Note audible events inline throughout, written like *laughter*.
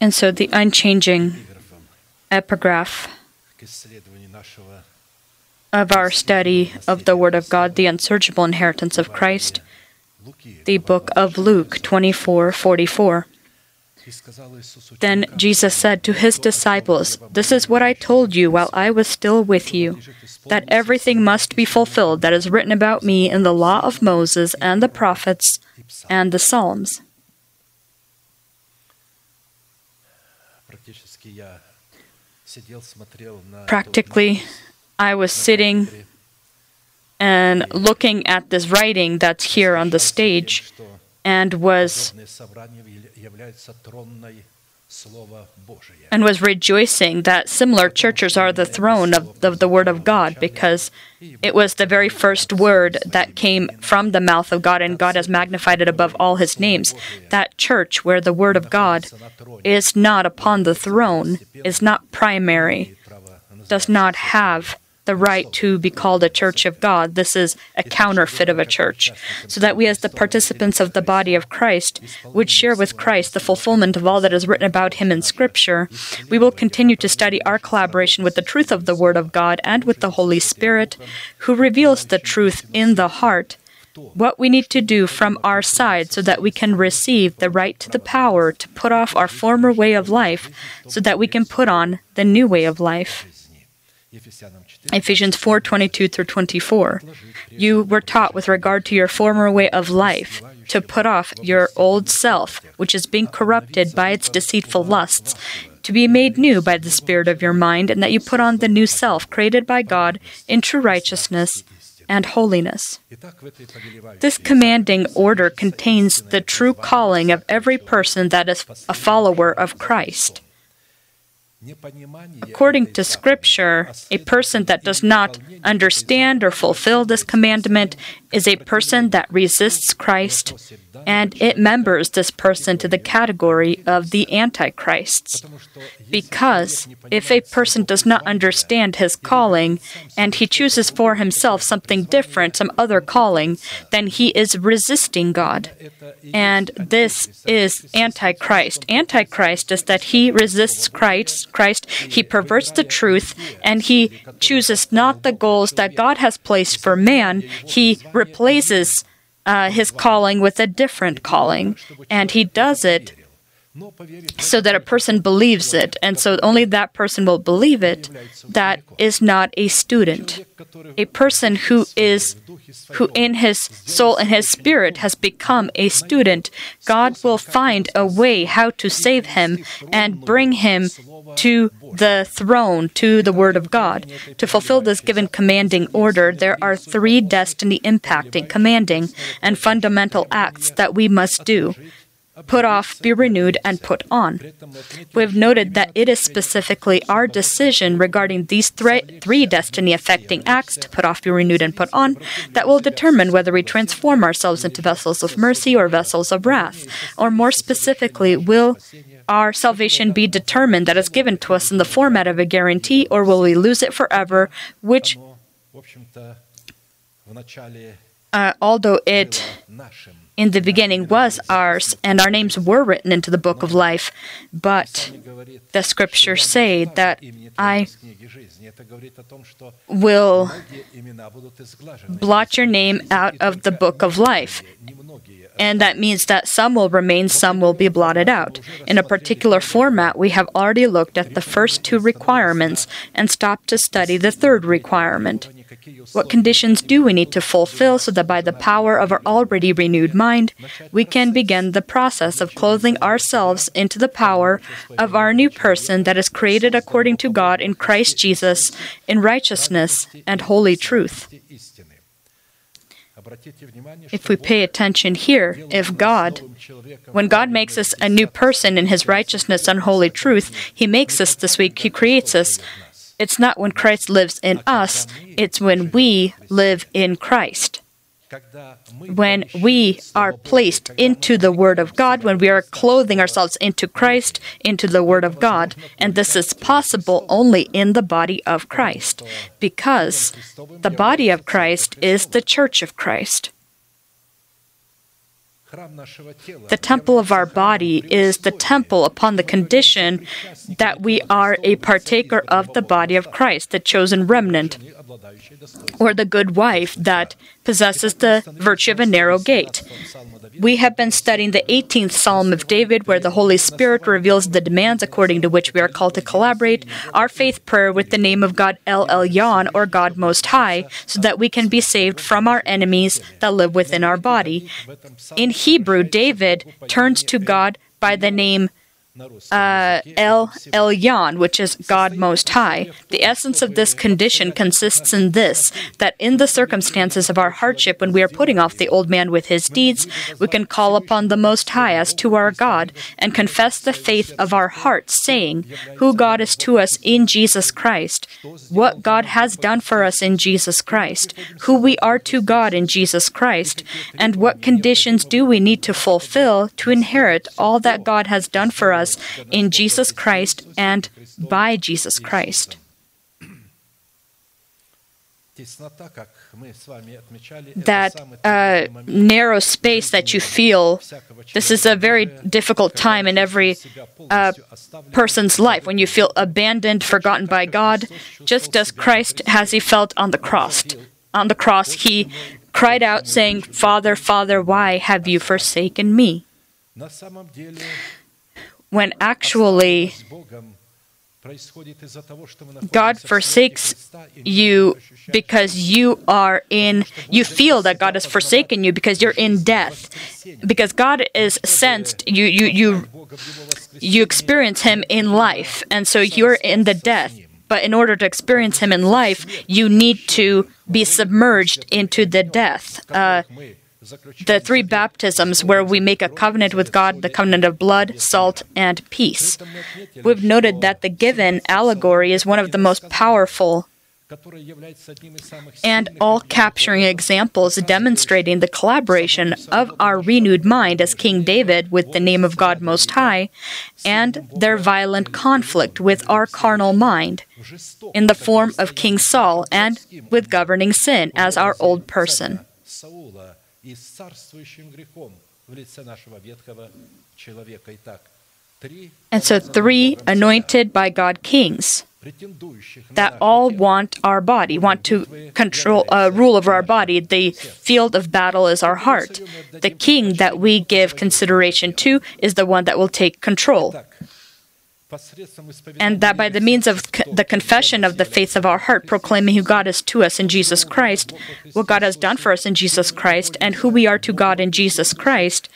And so the unchanging epigraph of our study of the Word of God, the unsearchable inheritance of Christ, the book of Luke 24 44. Then Jesus said to his disciples, This is what I told you while I was still with you, that everything must be fulfilled that is written about me in the law of Moses and the prophets and the Psalms. Practically, I was sitting and looking at this writing that's here on the stage and was and was rejoicing that similar churches are the throne of the, of the, Word of God because it was the very first word that came from the mouth of God, and God has magnified it above all His names. That church where the Word of God is not upon the throne, is not primary, does not have the right to be called a church of God. This is a counterfeit of a church. So that we, as the participants of the body of Christ, would share with Christ the fulfillment of all that is written about him in Scripture, we will continue to study our collaboration with the truth of the Word of God and with the Holy Spirit, who reveals the truth in the heart. What we need to do from our side so that we can receive the right to the power to put off our former way of life so that we can put on the new way of life. Ephesians 4 22 through 24. You were taught with regard to your former way of life to put off your old self, which is being corrupted by its deceitful lusts, to be made new by the spirit of your mind, and that you put on the new self created by God in true righteousness and holiness. This commanding order contains the true calling of every person that is a follower of Christ. According to Scripture, a person that does not understand or fulfill this commandment is a person that resists Christ, and it members this person to the category of the Antichrists. Because if a person does not understand his calling and he chooses for himself something different, some other calling, then he is resisting God. And this is Antichrist. Antichrist is that he resists Christ, Christ, he perverts the truth, and he chooses not the goals that God has placed for man. He replaces uh, his calling with a different calling, and he does it so that a person believes it, and so only that person will believe it, that is not a student. A person who is, who in his soul and his spirit has become a student, God will find a way how to save him and bring him to the throne, to the Word of God. To fulfill this given commanding order, there are three destiny impacting, commanding, and fundamental acts that we must do put off, be renewed, and put on. We've noted that it is specifically our decision regarding these thre- three destiny affecting acts to put off, be renewed, and put on that will determine whether we transform ourselves into vessels of mercy or vessels of wrath, or more specifically, will our salvation be determined that is given to us in the format of a guarantee, or will we lose it forever, which, uh, although it in the beginning was ours, and our names were written into the book of life. But the scriptures say that I will blot your name out of the book of life. And that means that some will remain, some will be blotted out. In a particular format, we have already looked at the first two requirements and stopped to study the third requirement. What conditions do we need to fulfill so that by the power of our already renewed mind, we can begin the process of clothing ourselves into the power of our new person that is created according to God in Christ Jesus in righteousness and holy truth? If we pay attention here, if God, when God makes us a new person in his righteousness and holy truth, he makes us this week, he creates us it's not when Christ lives in us, it's when we live in Christ. When we are placed into the Word of God, when we are clothing ourselves into Christ, into the Word of God, and this is possible only in the body of Christ, because the body of Christ is the church of Christ. The temple of our body is the temple upon the condition that we are a partaker of the body of Christ, the chosen remnant, or the good wife that possesses the virtue of a narrow gate. We have been studying the 18th Psalm of David, where the Holy Spirit reveals the demands according to which we are called to collaborate our faith prayer with the name of God El Elyon, or God Most High, so that we can be saved from our enemies that live within our body. In Hebrew, David turns to God by the name uh, El Elyon, which is God Most High. The essence of this condition consists in this that in the circumstances of our hardship, when we are putting off the old man with his deeds, we can call upon the Most High as to our God and confess the faith of our heart, saying, Who God is to us in Jesus Christ, what God has done for us in Jesus Christ, who we are to God in Jesus Christ, and what conditions do we need to fulfill to inherit all that God has done for us us in Jesus Christ and by Jesus Christ. That uh, narrow space that you feel, this is a very difficult time in every uh, person's life when you feel abandoned, forgotten by God, just as Christ has he felt on the cross. On the cross, he cried out, saying, Father, Father, why have you forsaken me? When actually God forsakes you because you are in, you feel that God has forsaken you because you're in death. Because God is sensed, you, you, you, you experience Him in life, and so you're in the death. But in order to experience Him in life, you need to be submerged into the death. Uh, the three baptisms where we make a covenant with God, the covenant of blood, salt, and peace. We've noted that the given allegory is one of the most powerful and all capturing examples demonstrating the collaboration of our renewed mind as King David with the name of God Most High and their violent conflict with our carnal mind in the form of King Saul and with governing sin as our old person и с царствующим грехом в лице нашего ветхого человека. Итак, and so, three anointed by God kings that all want our body, want to control, uh, rule over our body. The field of battle is our heart. The king that we give consideration to is the one that will take control and that by the means of the confession of the faith of our heart, proclaiming who God is to us in Jesus Christ, what God has done for us in Jesus Christ, and who we are to God in Jesus Christ,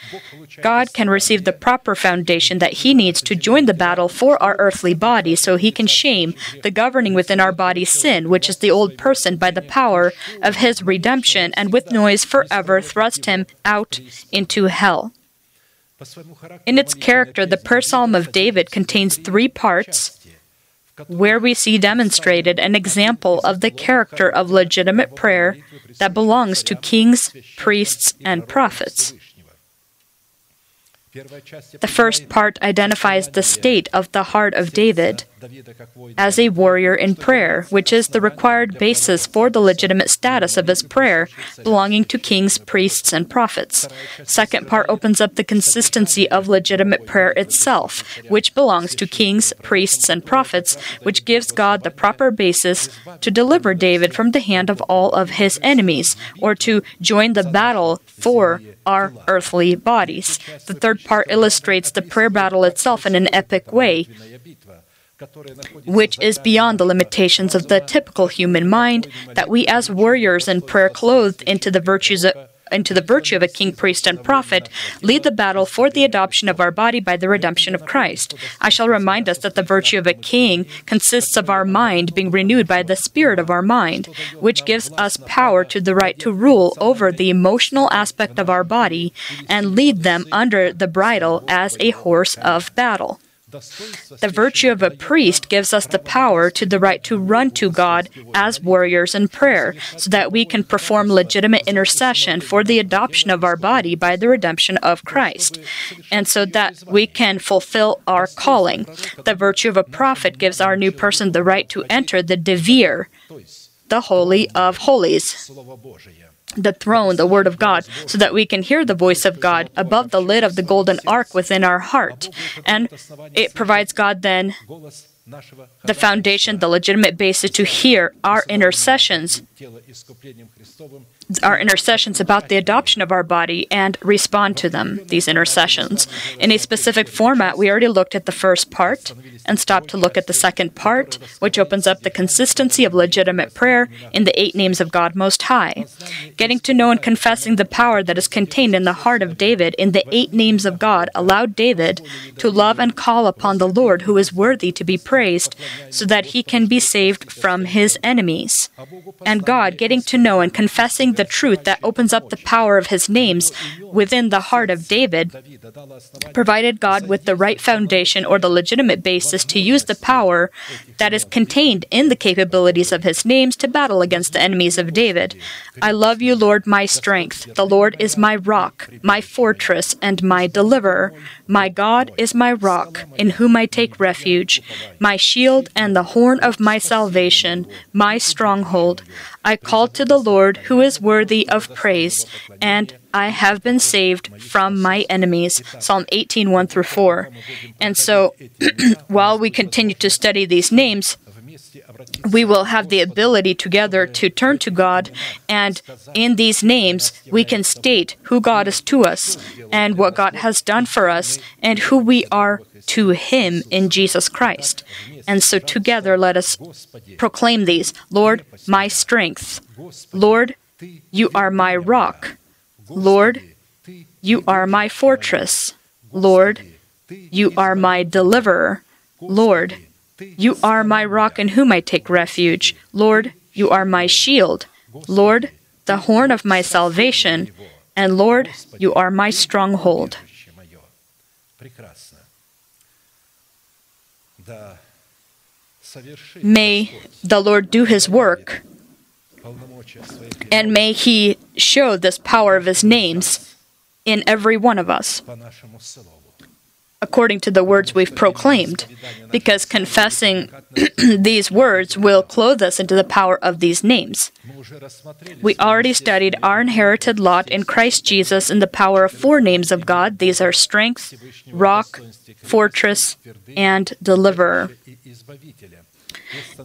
God can receive the proper foundation that He needs to join the battle for our earthly body so He can shame the governing within our body sin, which is the old person, by the power of His redemption, and with noise forever thrust him out into hell. In its character, the Prayer Psalm of David contains three parts where we see demonstrated an example of the character of legitimate prayer that belongs to kings, priests, and prophets. The first part identifies the state of the heart of David as a warrior in prayer, which is the required basis for the legitimate status of his prayer, belonging to kings, priests, and prophets. Second part opens up the consistency of legitimate prayer itself, which belongs to kings, priests, and prophets, which gives God the proper basis to deliver David from the hand of all of his enemies, or to join the battle for our earthly bodies. The third part illustrates the prayer battle itself in an epic way which is beyond the limitations of the typical human mind, that we as warriors in prayer clothed into the virtues of into the virtue of a king, priest, and prophet, lead the battle for the adoption of our body by the redemption of Christ. I shall remind us that the virtue of a king consists of our mind being renewed by the spirit of our mind, which gives us power to the right to rule over the emotional aspect of our body and lead them under the bridle as a horse of battle. The virtue of a priest gives us the power to the right to run to God as warriors in prayer, so that we can perform legitimate intercession for the adoption of our body by the redemption of Christ, and so that we can fulfill our calling. The virtue of a prophet gives our new person the right to enter the devir, the Holy of Holies the throne, the Word of God, so that we can hear the voice of God above the lid of the golden ark within our heart. And it provides God then the foundation, the legitimate basis to hear our intercessions our intercessions about the adoption of our body and respond to them, these intercessions. In a specific format, we already looked at the first part and stopped to look at the second part, which opens up the consistency of legitimate prayer in the eight names of God Most High. Getting to know and confessing the power that is contained in the heart of David in the eight names of God allowed David to love and call upon the Lord who is worthy to be praised so that he can be saved from his enemies. And God, getting to know and confessing the truth that opens up the power of his names within the heart of David, provided God with the right foundation or the legitimate basis to use the power that is contained in the capabilities of his names to battle against the enemies of David. I love you, Lord, my strength. The Lord is my rock, my fortress, and my deliverer. My God is my rock, in whom I take refuge, my shield and the horn of my salvation, my stronghold. I called to the Lord, who is worthy of praise, and I have been saved from my enemies. Psalm 18, 1 through 4. And so, *clears throat* while we continue to study these names, we will have the ability together to turn to God, and in these names, we can state who God is to us, and what God has done for us, and who we are to Him in Jesus Christ. And so, together, let us proclaim these Lord, my strength. Lord, you are my rock. Lord, you are my fortress. Lord, you are my deliverer. Lord, you are my rock in whom I take refuge. Lord, you are my shield. Lord, the horn of my salvation. And Lord, you are my stronghold. May the Lord do his work, and may he show this power of his names in every one of us according to the words we've proclaimed, because confessing *clears throat* these words will clothe us into the power of these names. We already studied our inherited lot in Christ Jesus in the power of four names of God. These are strength, rock, fortress, and deliverer.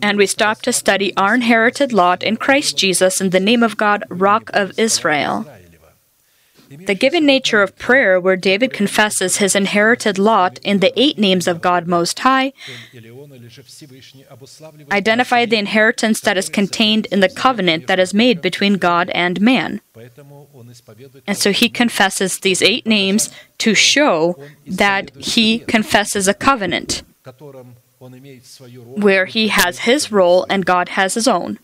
And we stopped to study our inherited lot in Christ Jesus in the name of God, Rock of Israel. The given nature of prayer, where David confesses his inherited lot in the eight names of God Most High, identify the inheritance that is contained in the covenant that is made between God and man. And so he confesses these eight names to show that he confesses a covenant where he has his role and God has his own.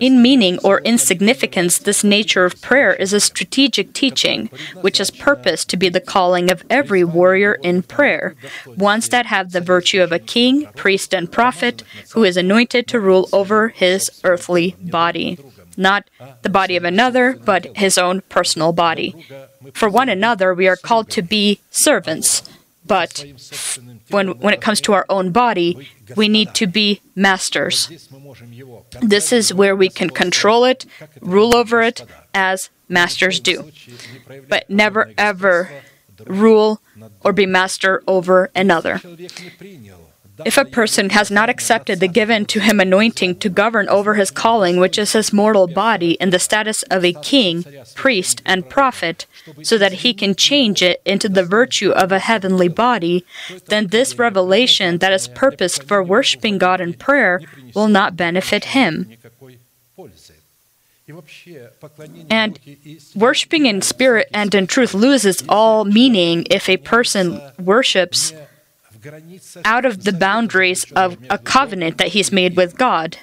In meaning or in significance, this nature of prayer is a strategic teaching, which is purposed to be the calling of every warrior in prayer, ones that have the virtue of a king, priest, and prophet who is anointed to rule over his earthly body. Not the body of another, but his own personal body. For one another, we are called to be servants, but when, when it comes to our own body, we need to be masters. This is where we can control it, rule over it, as masters do. But never ever rule or be master over another. If a person has not accepted the given to him anointing to govern over his calling, which is his mortal body, in the status of a king, priest, and prophet, so that he can change it into the virtue of a heavenly body, then this revelation that is purposed for worshiping God in prayer will not benefit him. And worshiping in spirit and in truth loses all meaning if a person worships out of the boundaries of a covenant that he's made with God.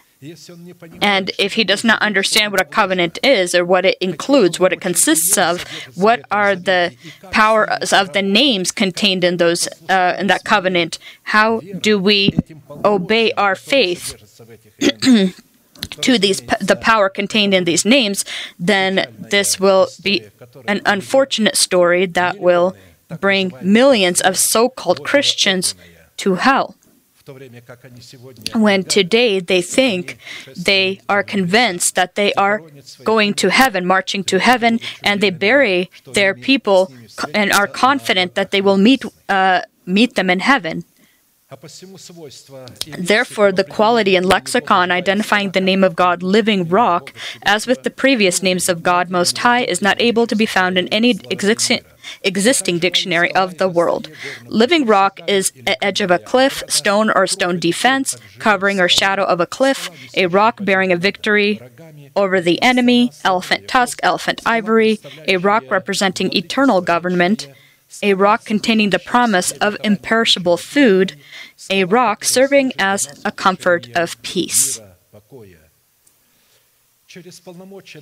And if he does not understand what a covenant is or what it includes, what it consists of, what are the powers of the names contained in those uh, in that covenant, how do we obey our faith *clears throat* to these the power contained in these names? Then this will be an unfortunate story that will bring millions of so-called Christians to hell. when today they think they are convinced that they are going to heaven, marching to heaven, and they bury their people and are confident that they will meet uh, meet them in heaven. Therefore, the quality and lexicon identifying the name of God, living rock, as with the previous names of God Most High, is not able to be found in any existing existing dictionary of the world. Living rock is the edge of a cliff, stone or stone defense, covering or shadow of a cliff, a rock bearing a victory over the enemy, elephant tusk, elephant ivory, a rock representing eternal government, a rock containing the promise of imperishable food, a rock serving as a comfort of peace.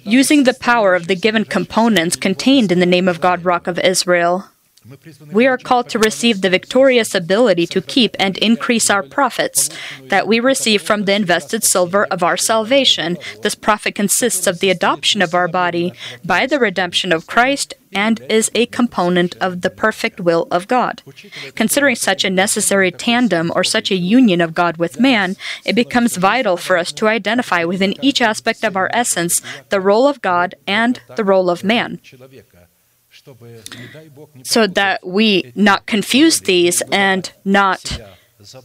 Using the power of the given components contained in the name of God, Rock of Israel, we are called to receive the victorious ability to keep and increase our profits that we receive from the invested silver of our salvation. This profit consists of the adoption of our body by the redemption of Christ and is a component of the perfect will of God. Considering such a necessary tandem or such a union of God with man, it becomes vital for us to identify within each aspect of our essence the role of God and the role of man so that we not confuse these and not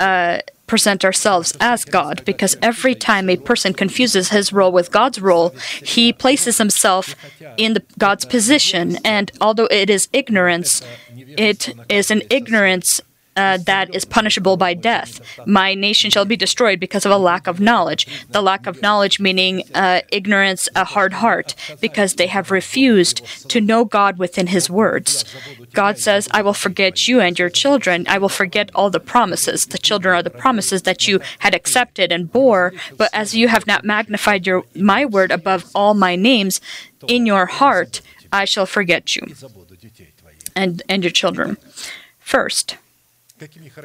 uh, present ourselves as God, because every time a person confuses his role with God's role, he places himself in the, God's position. And although it is ignorance, it is an ignorance uh, that is punishable by death. My nation shall be destroyed because of a lack of knowledge. The lack of knowledge meaning uh, ignorance, a hard heart, because they have refused to know God within His words. God says, I will forget you and your children. I will forget all the promises. The children are the promises that you had accepted and bore, but as you have not magnified your my word above all my names in your heart, I shall forget you and, and your children. First,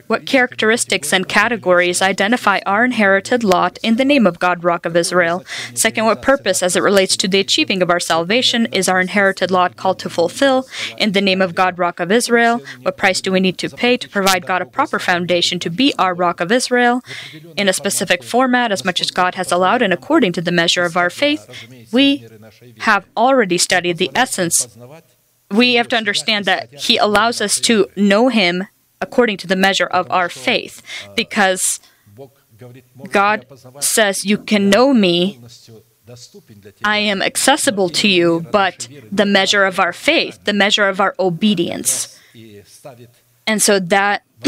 what characteristics and categories identify our inherited lot in the name of God, Rock of Israel? Second, what purpose, as it relates to the achieving of our salvation, is our inherited lot called to fulfill in the name of God, Rock of Israel? What price do we need to pay to provide God a proper foundation to be our Rock of Israel? In a specific format, as much as God has allowed and according to the measure of our faith, we have already studied the essence we have to understand that He allows us to know Him according to the measure of our faith. Because God says, You can know me. I am accessible to you, but the measure of our faith, the measure of our obedience. And so that *clears throat*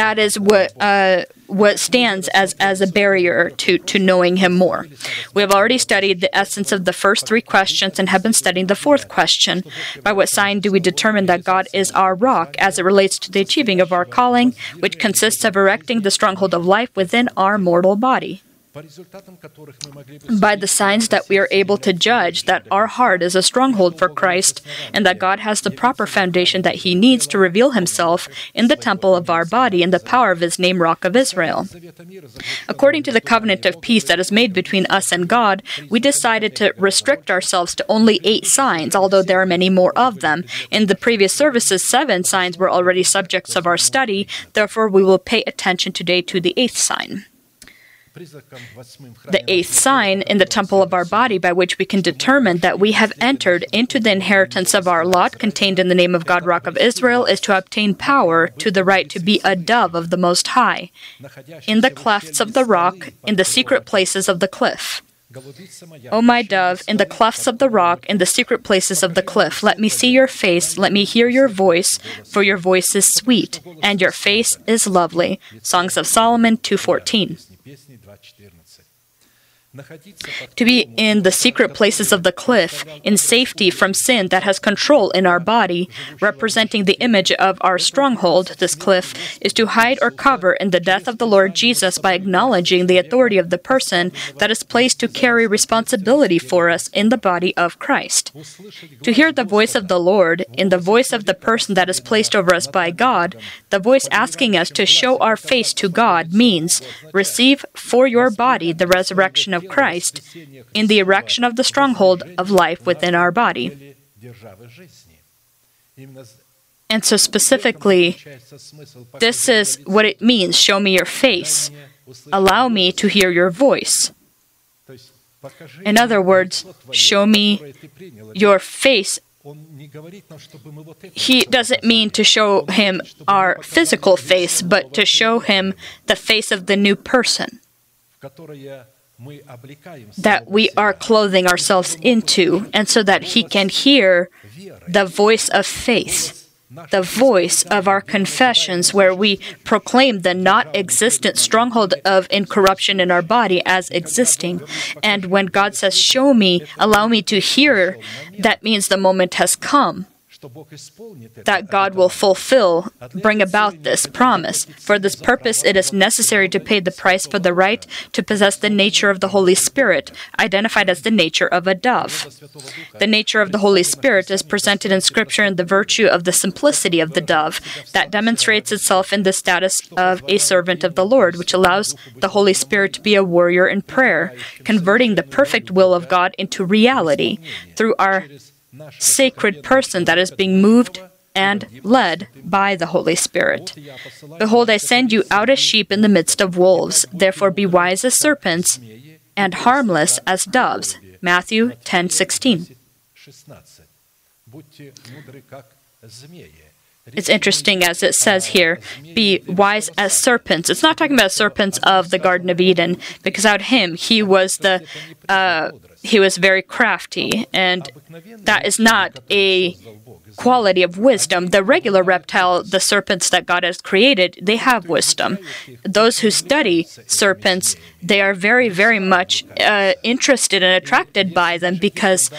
that is what uh, what stands as as a barrier to to knowing him more. We have already studied the essence of the first three questions and have been studying the fourth question. By what sign do we determine that God is our rock as it relates to the achieving of our calling, which consists of erecting the stronghold of life within our mortal body? By the signs that we are able to judge that our heart is a stronghold for Christ and that God has the proper foundation that He needs to reveal Himself in the temple of our body in the power of His name, Rock of Israel. According to the covenant of peace that is made between us and God, we decided to restrict ourselves to only eight signs, although there are many more of them. In the previous services, seven signs were already subjects of our study, therefore, we will pay attention today to the eighth sign the eighth sign in the temple of our body by which we can determine that we have entered into the inheritance of our lot contained in the name of God, Rock of Israel, is to obtain power to the right to be a dove of the Most High, in the clefts of the rock, in the secret places of the cliff. O my dove, in the clefts of the rock, in the secret places of the cliff, let me see your face, let me hear your voice, for your voice is sweet, and your face is lovely. Songs of Solomon 214. To be in the secret places of the cliff, in safety from sin that has control in our body, representing the image of our stronghold, this cliff, is to hide or cover in the death of the Lord Jesus by acknowledging the authority of the person that is placed to carry responsibility for us in the body of Christ. To hear the voice of the Lord, in the voice of the person that is placed over us by God, the voice asking us to show our face to God means receive for your body the resurrection of of Christ in the erection of the stronghold of life within our body. And so, specifically, this is what it means show me your face, allow me to hear your voice. In other words, show me your face. He doesn't mean to show him our physical face, but to show him the face of the new person that we are clothing ourselves into, and so that he can hear the voice of faith the voice of our confessions, where we proclaim the not existent stronghold of incorruption in our body as existing. And when God says, Show me, allow me to hear, that means the moment has come that God will fulfill, bring about this promise. For this purpose, it is necessary to pay the price for the right to possess the nature of the Holy Spirit, identified as the nature of a dove. The nature of the Holy Spirit is presented in Scripture in the virtue of the simplicity of the dove, that demonstrates itself in the status of a servant of the Lord, which allows the Holy Spirit to be a warrior in prayer, converting the perfect will of God into reality through our sacred person that is being moved and led by the Holy Spirit. Behold, I send you out as sheep in the midst of wolves. Therefore, be wise as serpents and harmless as doves. Matthew 10:16. It's interesting as it says here, be wise as serpents. It's not talking about serpents of the Garden of Eden, because out him he was the uh, he was very crafty, and that is not a quality of wisdom. The regular reptile, the serpents that God has created, they have wisdom. Those who study serpents, they are very, very much uh, interested and attracted by them because,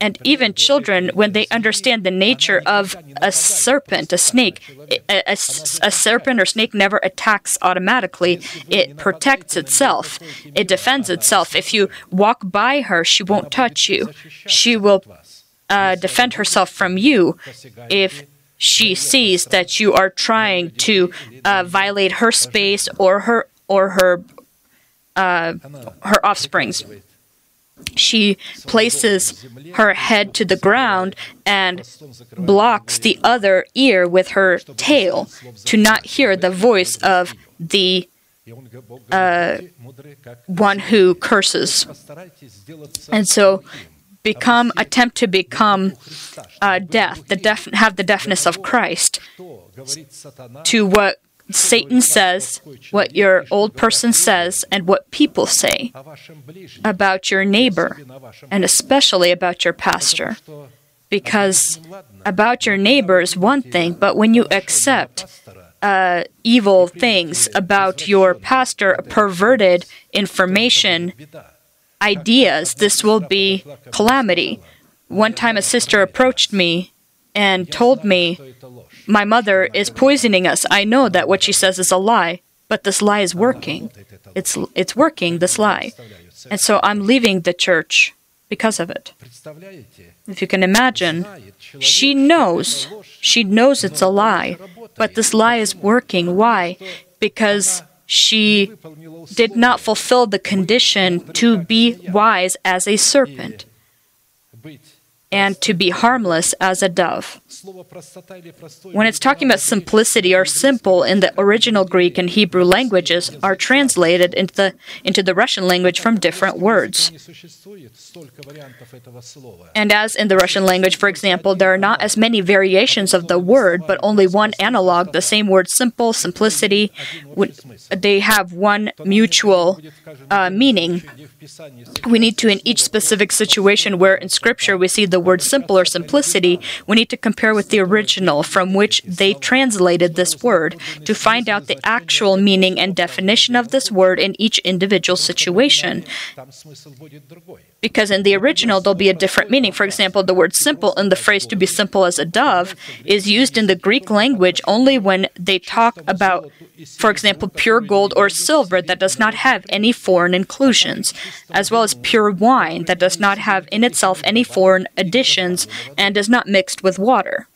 and even children, when they understand the nature of a serpent, a snake, a, a, a serpent or snake never attacks automatically. It protects itself, it defends itself. If you walk by her, she won't touch you. She will uh, defend herself from you if she sees that you are trying to uh, violate her space or her or her uh, her offspring's. She places her head to the ground and blocks the other ear with her tail to not hear the voice of the uh, one who curses. And so become attempt to become uh, deaf, the deaf have the deafness of Christ to what Satan says, what your old person says, and what people say about your neighbor, and especially about your pastor. Because about your neighbor is one thing, but when you accept uh, evil things about your pastor, perverted information, ideas, this will be calamity. One time, a sister approached me and told me, My mother is poisoning us. I know that what she says is a lie, but this lie is working. It's, it's working, this lie. And so I'm leaving the church because of it. If you can imagine, she knows, she knows it's a lie, but this lie is working. Why? Because she did not fulfill the condition to be wise as a serpent and to be harmless as a dove. When it's talking about simplicity or simple in the original Greek and Hebrew languages are translated into the, into the Russian language from different words. And as in the Russian language, for example, there are not as many variations of the word, but only one analog, the same word simple, simplicity. They have one mutual uh, meaning. We need to, in each specific situation where in Scripture we see the word simple or simplicity, we need to compare with the original from which they translated this word to find out the actual meaning and definition of this word in each individual situation. Because in the original, there'll be a different meaning. For example, the word simple in the phrase to be simple as a dove is used in the Greek language only when they talk about, for example, pure gold or silver that does not have any foreign inclusions, as well as pure wine that does not have in itself any foreign additions and is not mixed with water.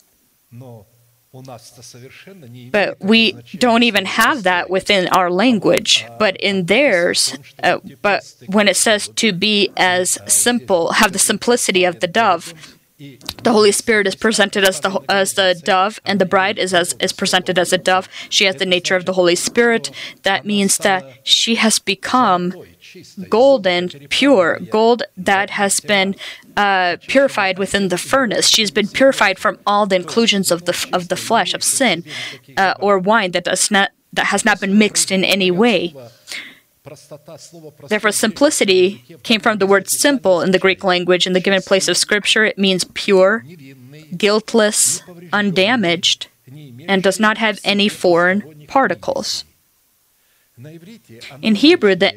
But we don't even have that within our language. But in theirs, uh, but when it says to be as simple, have the simplicity of the dove, The Holy Spirit is presented as the as the dove, and the bride is as is presented as a dove. She has the nature of the Holy Spirit. That means that she has become golden, pure gold that has been uh, purified within the furnace. She's been purified from all the inclusions of the of the flesh of sin, uh, or wine that does not that has not been mixed in any way. Therefore, simplicity came from the word simple in the Greek language. In the given place of Scripture, it means pure, guiltless, undamaged, and does not have any foreign particles. In Hebrew, the,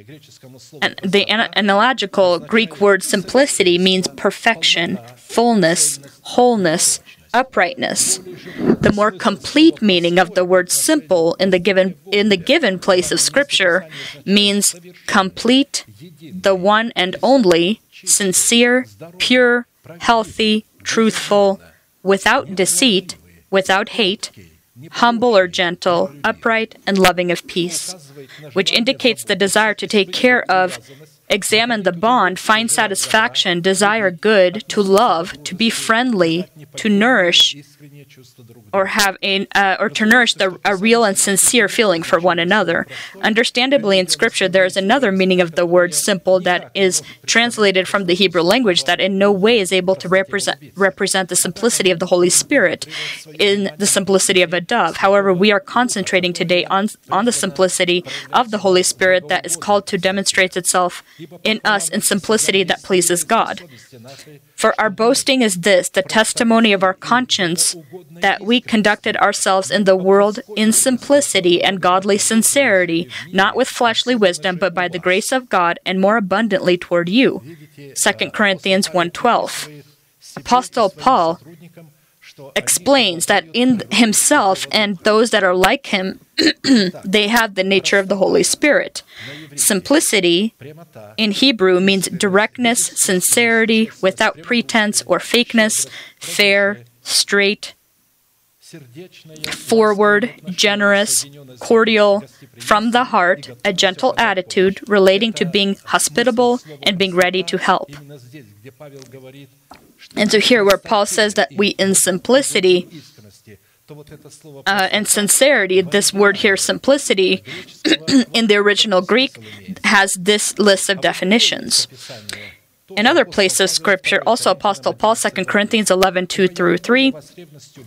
the analogical Greek word simplicity means perfection, fullness, wholeness, uprightness. The more complete meaning of the word simple in the given in the given place of scripture means complete, the one and only, sincere, pure, healthy, truthful, without deceit, without hate, humble or gentle, upright, and loving of peace, which indicates the desire to take care of examine the bond, find satisfaction, desire good, to love, to be friendly, to nourish, or have a, uh, or to nourish the, a real and sincere feeling for one another. Understandably, in Scripture, there is another meaning of the word "simple" that is translated from the Hebrew language that in no way is able to represent represent the simplicity of the Holy Spirit in the simplicity of a dove. However, we are concentrating today on on the simplicity of the Holy Spirit that is called to demonstrate itself in us in simplicity that pleases God. For our boasting is this the testimony of our conscience that we conducted ourselves in the world in simplicity and godly sincerity, not with fleshly wisdom, but by the grace of God and more abundantly toward you. 2 Corinthians 1:12. Apostle Paul explains that in himself and those that are like him, *clears throat* they have the nature of the Holy Spirit. Simplicity in Hebrew means directness, sincerity, without pretense or fakeness, fair, straight, forward, generous, cordial, from the heart, a gentle attitude relating to being hospitable and being ready to help. And so here, where Paul says that we in simplicity uh, and sincerity, this word here, simplicity, *clears throat* in the original Greek, has this list of definitions. In other places of Scripture, also Apostle Paul, 2 Corinthians 11, 2 through 3,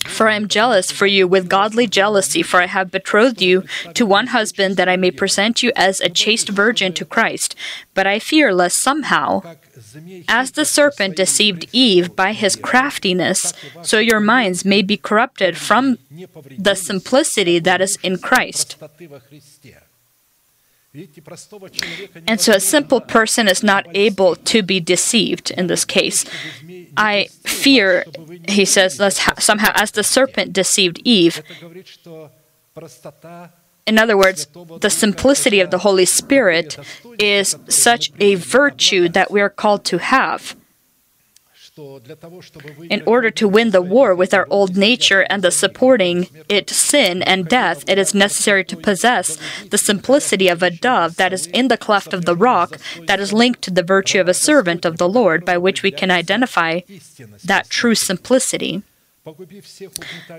For I am jealous for you with godly jealousy, for I have betrothed you to one husband, that I may present you as a chaste virgin to Christ. But I fear lest somehow, as the serpent deceived Eve by his craftiness, so your minds may be corrupted from the simplicity that is in Christ. And so a simple person is not able to be deceived in this case. I fear, he says, somehow as the serpent deceived Eve. In other words, the simplicity of the Holy Spirit is such a virtue that we are called to have. In order to win the war with our old nature and the supporting it sin and death, it is necessary to possess the simplicity of a dove that is in the cleft of the rock, that is linked to the virtue of a servant of the Lord, by which we can identify that true simplicity.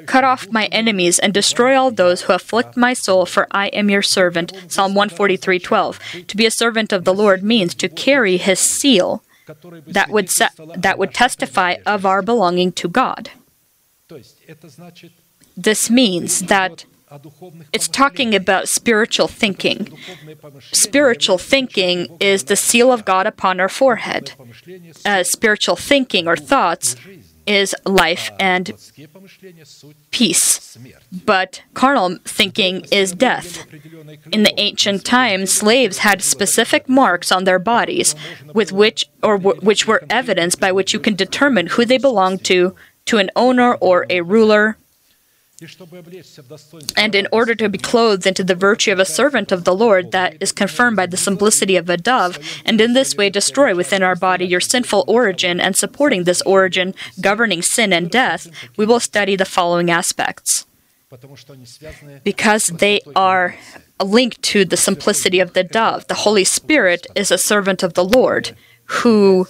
Cut off my enemies and destroy all those who afflict my soul, for I am your servant. Psalm 143:12. To be a servant of the Lord means to carry his seal that would that would testify of our belonging to God. This means that it's talking about spiritual thinking. Spiritual thinking is the seal of God upon our forehead. Uh, spiritual thinking or thoughts is life and peace, but carnal thinking is death. In the ancient times, slaves had specific marks on their bodies, with which or w- which were evidence by which you can determine who they belonged to, to an owner or a ruler and in order to be clothed into the virtue of a servant of the Lord that is confirmed by the simplicity of a dove, and in this way destroy within our body your sinful origin, and supporting this origin, governing sin and death, we will study the following aspects. Because they are linked to the simplicity of the dove, the Holy Spirit is a servant of the Lord who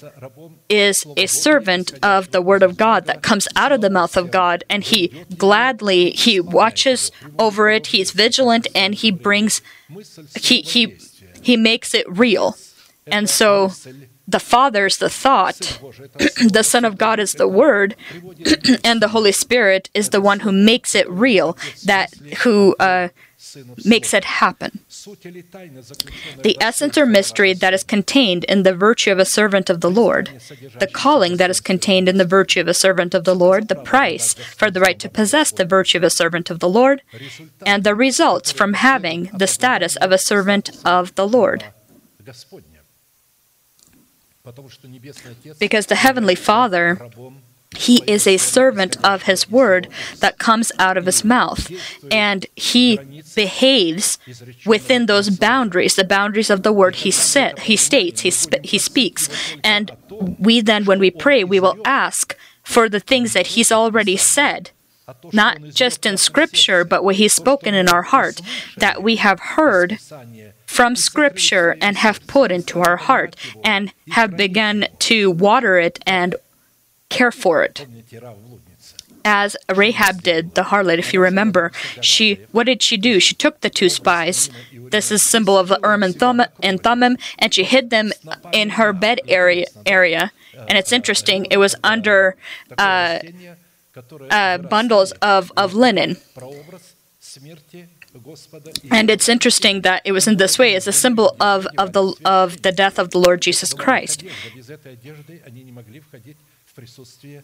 is a servant of the word of God that comes out of the mouth of God and he gladly he watches over it he's vigilant and he brings he he he makes it real. And so the Father is the thought, *clears throat* the Son of God is the Word, *clears throat* and the Holy Spirit is the one who makes it real, that who uh, makes it happen. The essence or mystery that is contained in the virtue of a servant of the Lord, the calling that is contained in the virtue of a servant of the Lord, the price for the right to possess the virtue of a servant of the Lord, and the results from having the status of a servant of the Lord. Because the Heavenly Father, He is a servant of His Word that comes out of His mouth, and He behaves within those boundaries, the boundaries of the Word He said, He states, He, sp- he speaks, and we then, when we pray, we will ask for the things that He's already said not just in Scripture, but what He's spoken in our heart, that we have heard from Scripture and have put into our heart, and have begun to water it and care for it. As Rahab did, the harlot, if you remember, she what did she do? She took the two spies. This is symbol of the Urim and Thummim, and Thummim, and she hid them in her bed area. Area, and it's interesting. It was under. Uh, uh, bundles of, of linen. And it's interesting that it was in this way as a symbol of, of, the, of the death of the Lord Jesus Christ.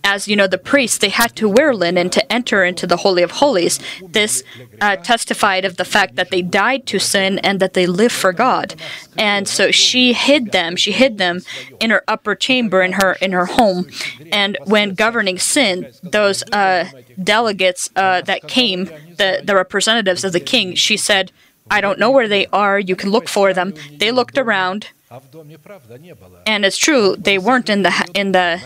As you know, the priests, they had to wear linen to enter into the Holy of Holies. This uh, testified of the fact that they died to sin and that they live for God. And so she hid them. She hid them in her upper chamber in her in her home. And when governing sin, those uh, delegates uh, that came, the, the representatives of the king, she said, I don't know where they are. You can look for them. They looked around. And it's true, they weren't in the in the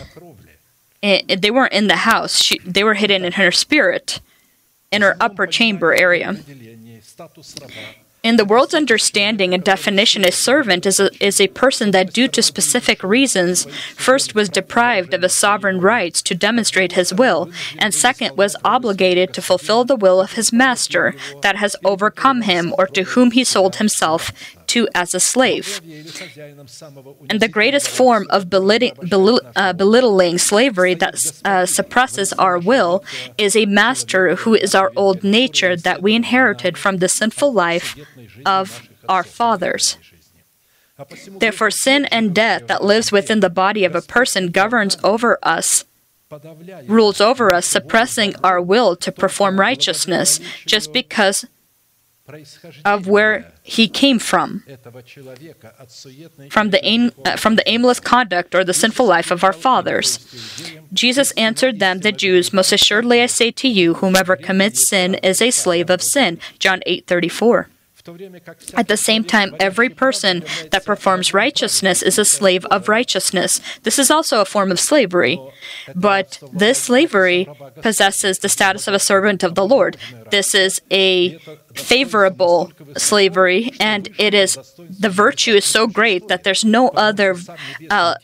they weren't in the house. She, they were hidden in her spirit, in her upper chamber area. In the world's understanding and definition, a servant is a, is a person that, due to specific reasons, first was deprived of his sovereign rights to demonstrate his will, and second was obligated to fulfill the will of his master that has overcome him or to whom he sold himself to as a slave. And the greatest form of belittling, uh, belittling slavery that uh, suppresses our will is a master who is our old nature that we inherited from the sinful life of our fathers. Therefore, sin and death that lives within the body of a person governs over us, rules over us, suppressing our will to perform righteousness just because of where he came from, from the, aim, uh, from the aimless conduct or the sinful life of our fathers. Jesus answered them, the Jews, Most assuredly I say to you, whomever commits sin is a slave of sin. John 8 34. At the same time, every person that performs righteousness is a slave of righteousness. This is also a form of slavery. But this slavery possesses the status of a servant of the Lord. This is a favorable slavery, and it is the virtue is so great that there's no other uh,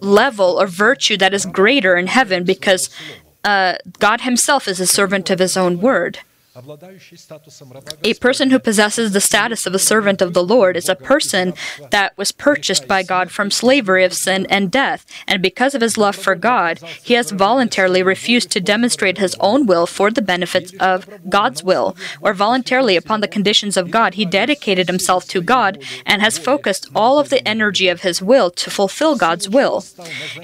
level or virtue that is greater in heaven because uh, God Himself is a servant of His own word. A person who possesses the status of a servant of the Lord is a person that was purchased by God from slavery of sin and death, and because of his love for God, he has voluntarily refused to demonstrate his own will for the benefits of God's will, or voluntarily upon the conditions of God, he dedicated himself to God and has focused all of the energy of his will to fulfill God's will.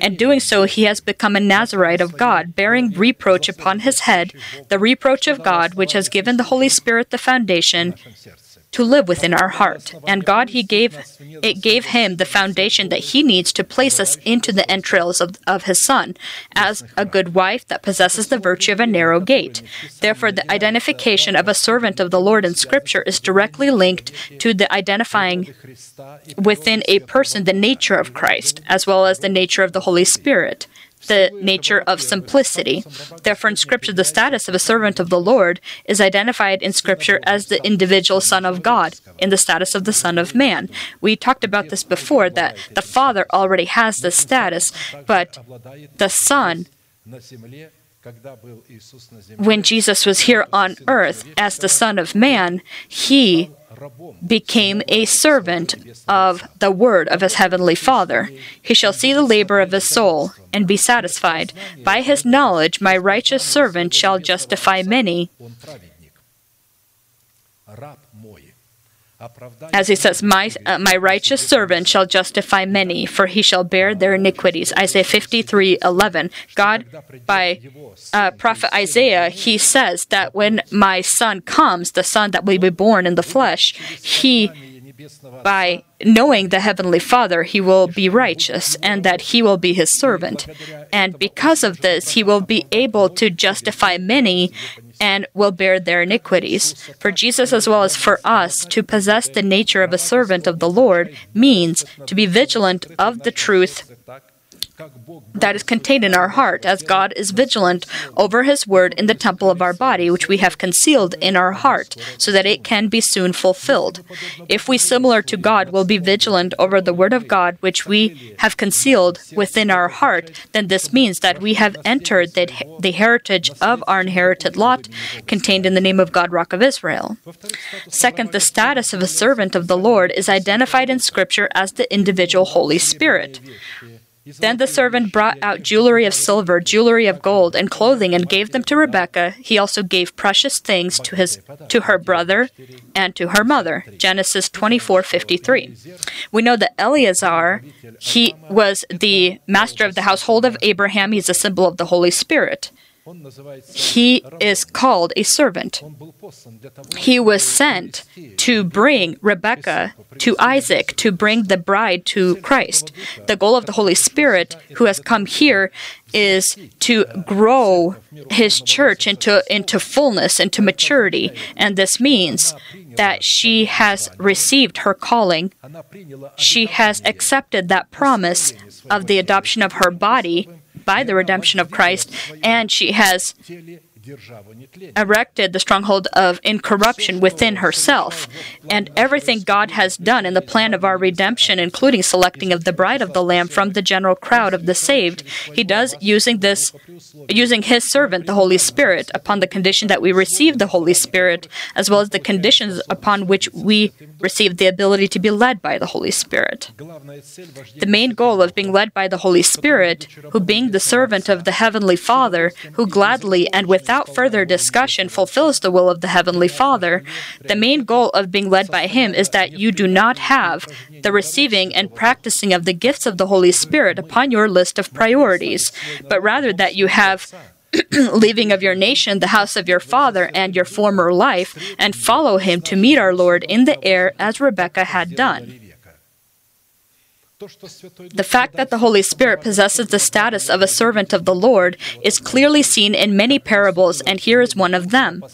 And doing so, he has become a Nazarite of God, bearing reproach upon his head, the reproach of God, which has has given the Holy Spirit the foundation to live within our heart. And God, He gave it gave him the foundation that he needs to place us into the entrails of, of his son, as a good wife that possesses the virtue of a narrow gate. Therefore, the identification of a servant of the Lord in Scripture is directly linked to the identifying within a person the nature of Christ, as well as the nature of the Holy Spirit. The nature of simplicity. Therefore, in Scripture, the status of a servant of the Lord is identified in Scripture as the individual Son of God, in the status of the Son of Man. We talked about this before that the Father already has this status, but the Son when Jesus was here on earth as the Son of Man, he became a servant of the word of his heavenly Father. He shall see the labor of his soul and be satisfied. By his knowledge, my righteous servant shall justify many. As he says, my, uh, my righteous servant shall justify many, for he shall bear their iniquities. Isaiah 53 11. God, by uh, prophet Isaiah, he says that when my son comes, the son that will be born in the flesh, he by knowing the Heavenly Father, he will be righteous and that he will be his servant. And because of this, he will be able to justify many and will bear their iniquities. For Jesus, as well as for us, to possess the nature of a servant of the Lord means to be vigilant of the truth that is contained in our heart, as God is vigilant over His word in the temple of our body, which we have concealed in our heart, so that it can be soon fulfilled. If we, similar to God, will be vigilant over the word of God, which we have concealed within our heart, then this means that we have entered the, the heritage of our inherited lot contained in the name of God, Rock of Israel. Second, the status of a servant of the Lord is identified in Scripture as the individual Holy Spirit. Then the servant brought out jewelry of silver, jewelry of gold, and clothing, and gave them to Rebekah. He also gave precious things to his to her brother and to her mother. Genesis 24:53. We know that Eleazar, he was the master of the household of Abraham. He's a symbol of the Holy Spirit. He is called a servant. He was sent to bring Rebekah to Isaac, to bring the bride to Christ. The goal of the Holy Spirit, who has come here, is to grow his church into, into fullness, into maturity. And this means that she has received her calling. She has accepted that promise of the adoption of her body by the redemption of Christ, and she has erected the stronghold of incorruption within herself. And everything God has done in the plan of our redemption, including selecting of the bride of the Lamb from the general crowd of the saved, He does using this, using His servant, the Holy Spirit, upon the condition that we receive the Holy Spirit, as well as the conditions upon which we receive the ability to be led by the Holy Spirit. The main goal of being led by the Holy Spirit, who being the servant of the Heavenly Father, who gladly and without without further discussion, fulfills the will of the Heavenly Father. The main goal of being led by Him is that you do not have the receiving and practicing of the gifts of the Holy Spirit upon your list of priorities, but rather that you have *clears throat* leaving of your nation, the house of your father, and your former life, and follow him to meet our Lord in the air as Rebekah had done. The fact that the Holy Spirit possesses the status of a servant of the Lord is clearly seen in many parables, and here is one of them.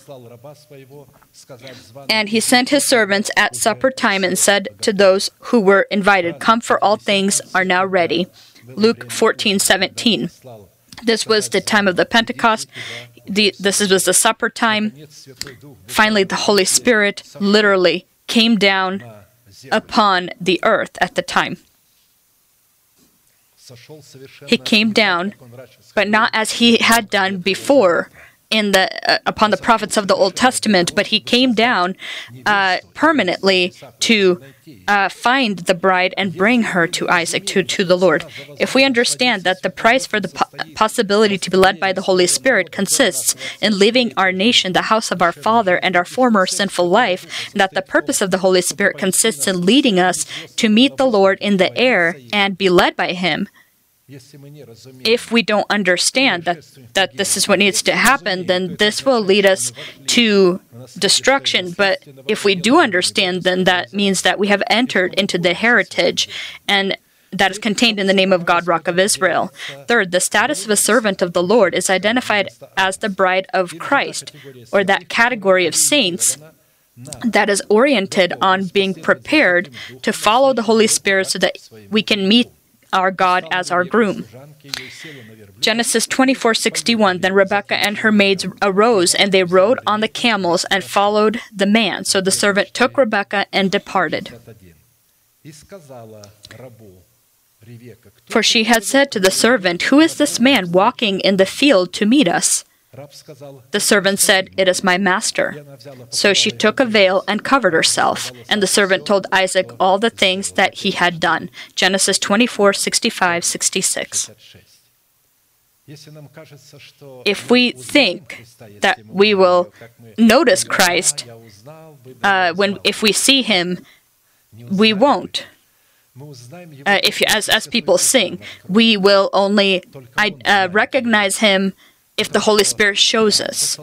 And he sent his servants at supper time and said to those who were invited, Come, for all things are now ready. Luke 14 17. This was the time of the Pentecost. The, this was the supper time. Finally, the Holy Spirit literally came down upon the earth at the time. He came down, but not as he had done before in the uh, upon the prophets of the Old Testament, but he came down uh, permanently to uh, find the bride and bring her to Isaac to to the Lord. If we understand that the price for the po- possibility to be led by the Holy Spirit consists in leaving our nation, the house of our father, and our former sinful life, and that the purpose of the Holy Spirit consists in leading us to meet the Lord in the air and be led by Him, if we don't understand that, that this is what needs to happen, then this will lead us to destruction. But if we do understand, then that means that we have entered into the heritage and that is contained in the name of God, Rock of Israel. Third, the status of a servant of the Lord is identified as the bride of Christ, or that category of saints that is oriented on being prepared to follow the Holy Spirit so that we can meet our God as our groom. Genesis 24:61 Then Rebekah and her maids arose and they rode on the camels and followed the man. So the servant took Rebekah and departed. For she had said to the servant, Who is this man walking in the field to meet us? The servant said, It is my master. So she took a veil and covered herself. And the servant told Isaac all the things that he had done. Genesis 24 65 66. If we think that we will notice Christ uh, when if we see him, we won't. Uh, if as as people sing, we will only uh, recognize him if the Holy Spirit shows us.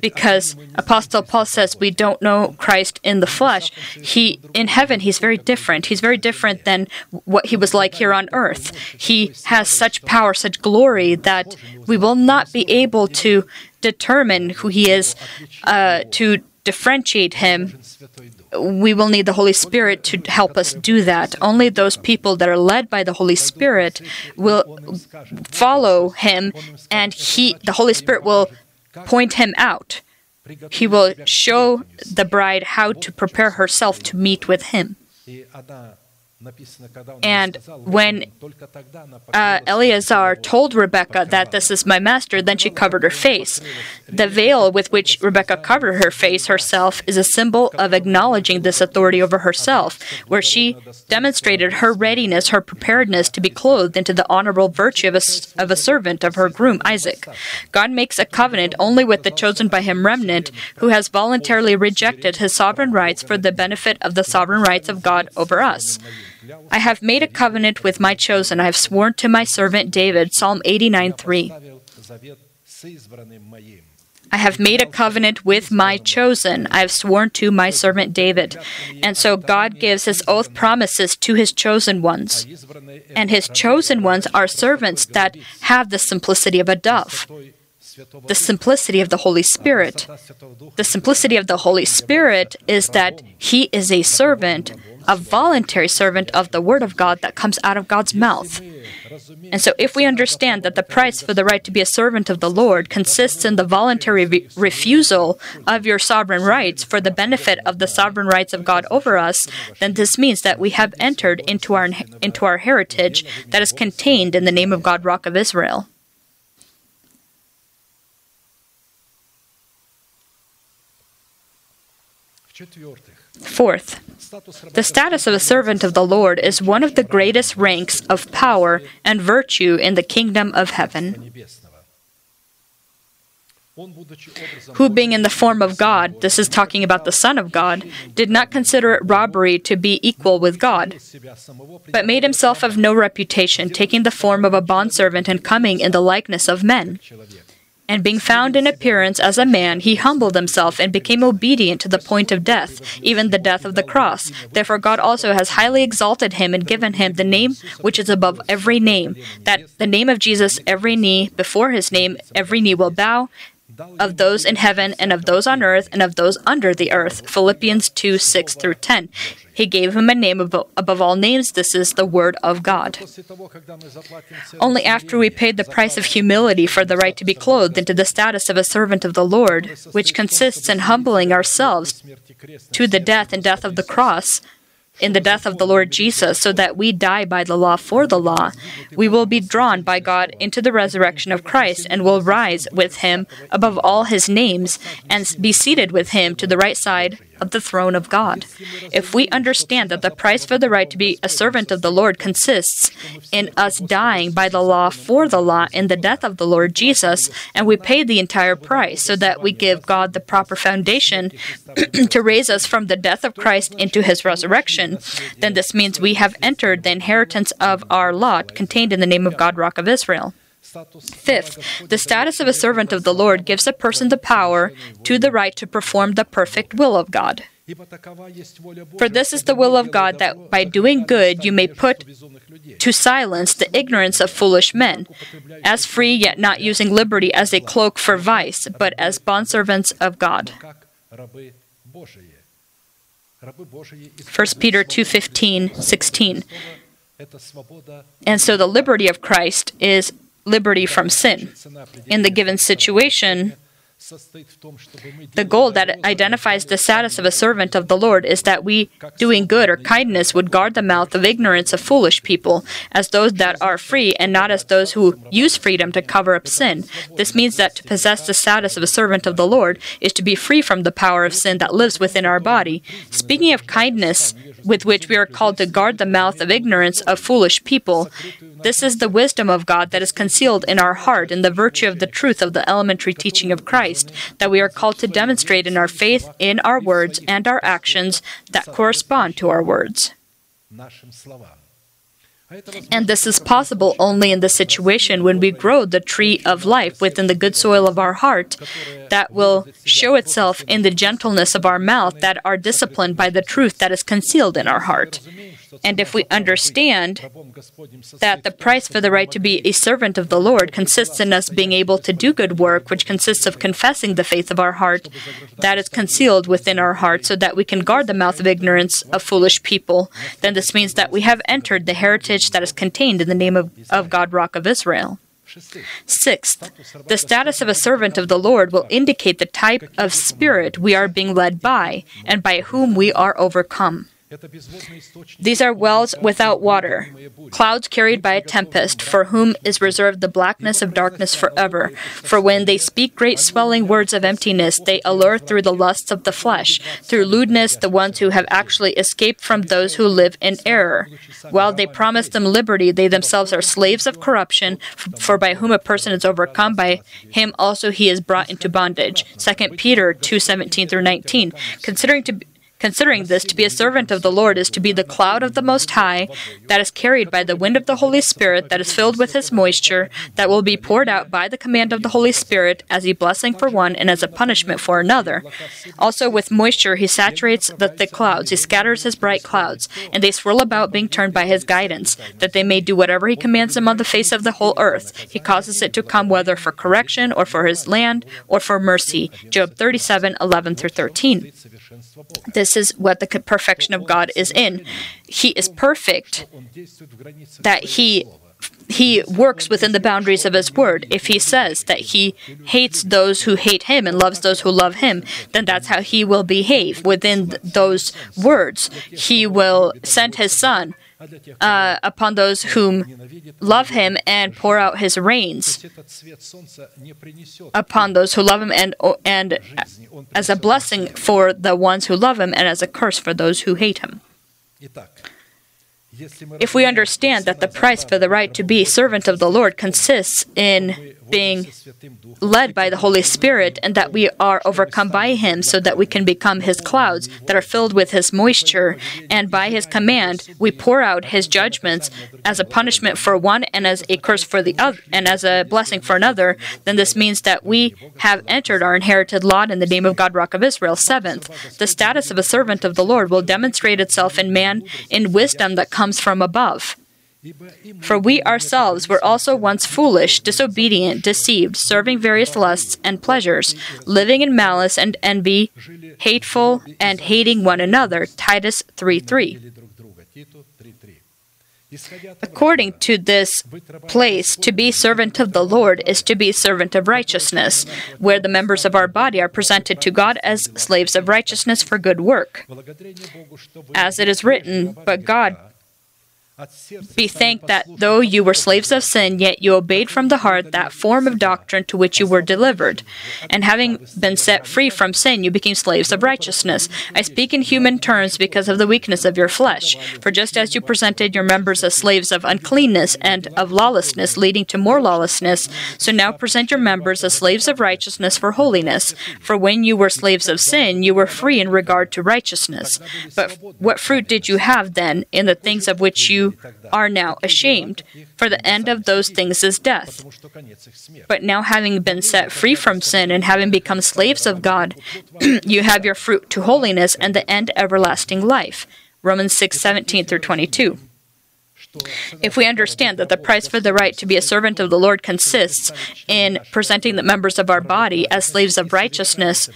Because Apostle Paul says we don't know Christ in the flesh. He in heaven he's very different. He's very different than what he was like here on earth. He has such power, such glory that we will not be able to determine who he is uh, to differentiate him we will need the Holy Spirit to help us do that. Only those people that are led by the Holy Spirit will follow him, and he, the Holy Spirit, will point him out. He will show the bride how to prepare herself to meet with him. And when uh, Eleazar told Rebecca that this is my master, then she covered her face. The veil with which Rebecca covered her face herself is a symbol of acknowledging this authority over herself, where she demonstrated her readiness, her preparedness to be clothed into the honorable virtue of a, of a servant of her groom, Isaac. God makes a covenant only with the chosen by him remnant who has voluntarily rejected his sovereign rights for the benefit of the sovereign rights of God over us. I have made a covenant with my chosen. I have sworn to my servant David. Psalm 89 3. I have made a covenant with my chosen. I have sworn to my servant David. And so God gives his oath promises to his chosen ones. And his chosen ones are servants that have the simplicity of a dove the simplicity of the Holy Spirit. The simplicity of the Holy Spirit is that He is a servant a voluntary servant of the Word of God that comes out of God's mouth. And so, if we understand that the price for the right to be a servant of the Lord consists in the voluntary re- refusal of your sovereign rights for the benefit of the sovereign rights of God over us, then this means that we have entered into our, into our heritage that is contained in the name of God, Rock of Israel. Fourth, the status of a servant of the Lord is one of the greatest ranks of power and virtue in the kingdom of heaven. Who, being in the form of God, this is talking about the Son of God, did not consider it robbery to be equal with God, but made himself of no reputation, taking the form of a bondservant and coming in the likeness of men. And being found in appearance as a man, he humbled himself and became obedient to the point of death, even the death of the cross. Therefore, God also has highly exalted him and given him the name which is above every name, that the name of Jesus, every knee, before his name, every knee will bow, of those in heaven and of those on earth and of those under the earth. Philippians 2 6 through 10. He gave him a name above, above all names. This is the Word of God. Only after we paid the price of humility for the right to be clothed into the status of a servant of the Lord, which consists in humbling ourselves to the death and death of the cross, in the death of the Lord Jesus, so that we die by the law for the law, we will be drawn by God into the resurrection of Christ and will rise with him above all his names and be seated with him to the right side of the throne of God. If we understand that the price for the right to be a servant of the Lord consists in us dying by the law for the law in the death of the Lord Jesus, and we pay the entire price so that we give God the proper foundation *clears throat* to raise us from the death of Christ into his resurrection, then this means we have entered the inheritance of our lot contained in the name of God, Rock of Israel. Fifth, the status of a servant of the Lord gives a person the power to the right to perform the perfect will of God. For this is the will of God that by doing good you may put to silence the ignorance of foolish men, as free yet not using liberty as a cloak for vice, but as bondservants of God. 1 Peter 2:15, 16. And so the liberty of Christ is liberty from sin. In the given situation, the goal that identifies the status of a servant of the Lord is that we, doing good or kindness, would guard the mouth of ignorance of foolish people, as those that are free, and not as those who use freedom to cover up sin. This means that to possess the status of a servant of the Lord is to be free from the power of sin that lives within our body. Speaking of kindness, with which we are called to guard the mouth of ignorance of foolish people, this is the wisdom of God that is concealed in our heart in the virtue of the truth of the elementary teaching of Christ that we are called to demonstrate in our faith, in our words, and our actions that correspond to our words. And this is possible only in the situation when we grow the tree of life within the good soil of our heart that will show itself in the gentleness of our mouth that are disciplined by the truth that is concealed in our heart. And if we understand that the price for the right to be a servant of the Lord consists in us being able to do good work, which consists of confessing the faith of our heart that is concealed within our heart, so that we can guard the mouth of ignorance of foolish people, then this means that we have entered the heritage that is contained in the name of, of God, Rock of Israel. Sixth, the status of a servant of the Lord will indicate the type of spirit we are being led by and by whom we are overcome. These are wells without water, clouds carried by a tempest, for whom is reserved the blackness of darkness forever. For when they speak great swelling words of emptiness, they allure through the lusts of the flesh, through lewdness, the ones who have actually escaped from those who live in error. While they promise them liberty, they themselves are slaves of corruption, for by whom a person is overcome, by him also he is brought into bondage. 2 Peter 2 17 through 19. Considering to be Considering this, to be a servant of the Lord is to be the cloud of the Most High, that is carried by the wind of the Holy Spirit, that is filled with His moisture, that will be poured out by the command of the Holy Spirit as a blessing for one and as a punishment for another. Also, with moisture, He saturates the thick clouds, He scatters His bright clouds, and they swirl about, being turned by His guidance, that they may do whatever He commands them on the face of the whole earth. He causes it to come, whether for correction, or for His land, or for mercy. Job 37 11 13. This is what the perfection of God is in. He is perfect that he he works within the boundaries of his word. If he says that he hates those who hate him and loves those who love him, then that's how he will behave within those words. He will send his son uh, upon those whom love him and pour out his rains upon those who love him and, and as a blessing for the ones who love him and as a curse for those who hate him. If we understand that the price for the right to be servant of the Lord consists in being led by the Holy Spirit and that we are overcome by Him so that we can become His clouds that are filled with His moisture. And by His command, we pour out His judgments as a punishment for one and as a curse for the other and as a blessing for another. Then this means that we have entered our inherited lot in the name of God, Rock of Israel. Seventh, the status of a servant of the Lord will demonstrate itself in man in wisdom that comes from above. For we ourselves were also once foolish, disobedient, deceived, serving various lusts and pleasures, living in malice and envy, hateful and hating one another. Titus 3 3. According to this place, to be servant of the Lord is to be servant of righteousness, where the members of our body are presented to God as slaves of righteousness for good work. As it is written, But God be thanked that though you were slaves of sin, yet you obeyed from the heart that form of doctrine to which you were delivered. And having been set free from sin, you became slaves of righteousness. I speak in human terms because of the weakness of your flesh. For just as you presented your members as slaves of uncleanness and of lawlessness, leading to more lawlessness, so now present your members as slaves of righteousness for holiness. For when you were slaves of sin, you were free in regard to righteousness. But what fruit did you have then in the things of which you are now ashamed, for the end of those things is death. But now, having been set free from sin and having become slaves of God, *clears throat* you have your fruit to holiness and the end everlasting life. Romans 6 17 through 22. If we understand that the price for the right to be a servant of the Lord consists in presenting the members of our body as slaves of righteousness,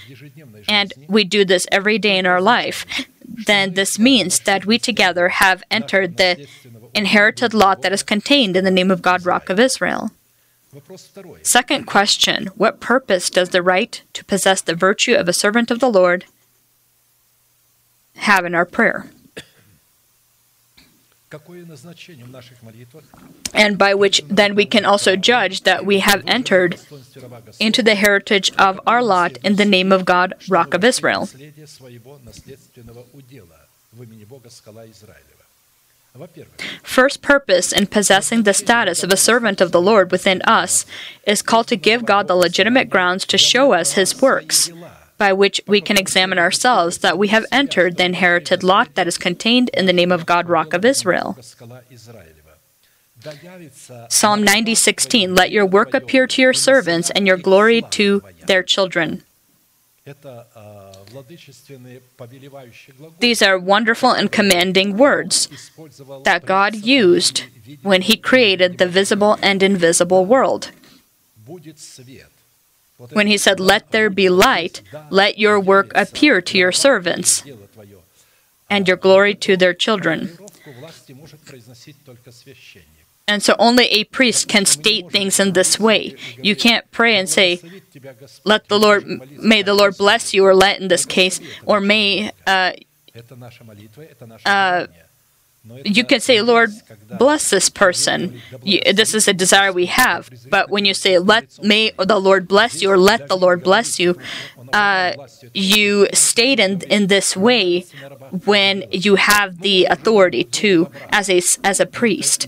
and we do this every day in our life, then this means that we together have entered the inherited lot that is contained in the name of God, Rock of Israel. Second question What purpose does the right to possess the virtue of a servant of the Lord have in our prayer? and by which then we can also judge that we have entered into the heritage of our lot in the name of God, Rock of Israel. First purpose in possessing the status of a servant of the Lord within us is called to give God the legitimate grounds to show us his works by which we can examine ourselves that we have entered the inherited lot that is contained in the name of God, Rock of Israel. Psalm 90:16 Let your work appear to your servants and your glory to their children. These are wonderful and commanding words that God used when He created the visible and invisible world when he said, Let there be light, let your work appear to your servants, and your glory to their children. And so only a priest can state things in this way. You can't pray and say, "Let the Lord, may the Lord bless you," or "Let," in this case, or "May." Uh, uh, you can say, Lord, bless this person. This is a desire we have. But when you say, let may the Lord bless you, or let the Lord bless you, uh, you state in, in this way when you have the authority to, as a, as a priest.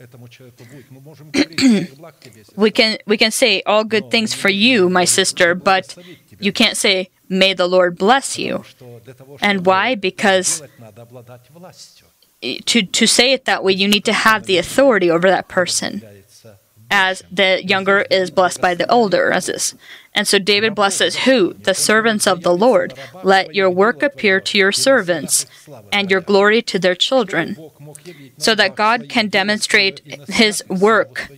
*clears throat* we can we can say all good things for you, my sister, but you can't say, May the Lord bless you. And why? Because to, to say it that way, you need to have the authority over that person. As the younger is blessed by the older, as this. And so David blesses who? The servants of the Lord. Let your work appear to your servants and your glory to their children, so that God can demonstrate his work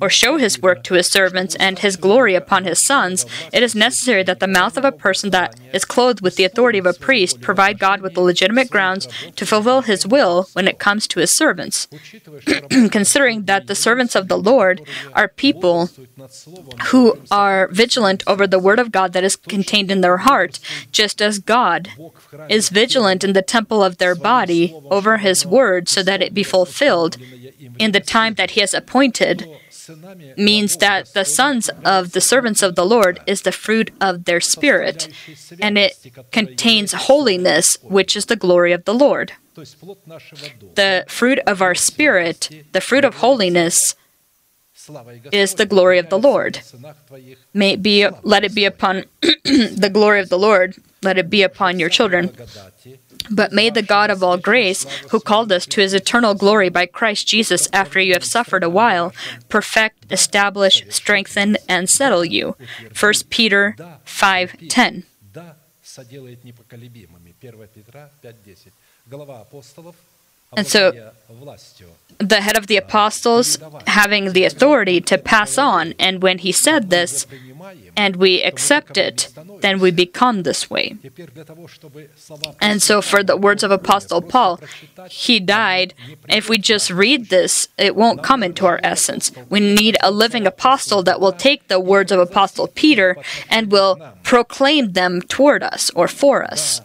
or show his work to his servants and his glory upon his sons, it is necessary that the mouth of a person that is clothed with the authority of a priest provide God with the legitimate grounds to fulfill his will when it comes to his servants. *clears throat* Considering that the servants of the Lord are people who are vigilant over the word of God that is contained in their heart, just as God is vigilant in the temple of their body over his word so that it be fulfilled in the time that he has appointed means that the sons of the servants of the Lord is the fruit of their spirit, and it contains holiness, which is the glory of the Lord. The fruit of our spirit, the fruit of holiness, is the glory of the Lord. May it be, let it be upon *clears throat* the glory of the Lord, let it be upon your children. благодати, But may the God of all grace, who called us to his eternal glory by Christ Jesus after you have suffered a while, perfect, establish, strengthen, and settle you. 1 Peter 5:10. да, соделает непоколебимыми. 1 Петра 5.10. Глава апостолов, and so the head of the apostles having the authority to pass on, and when he said this, and we accept it, then we become this way. And so, for the words of Apostle Paul, he died. If we just read this, it won't come into our essence. We need a living apostle that will take the words of Apostle Peter and will proclaim them toward us or for us.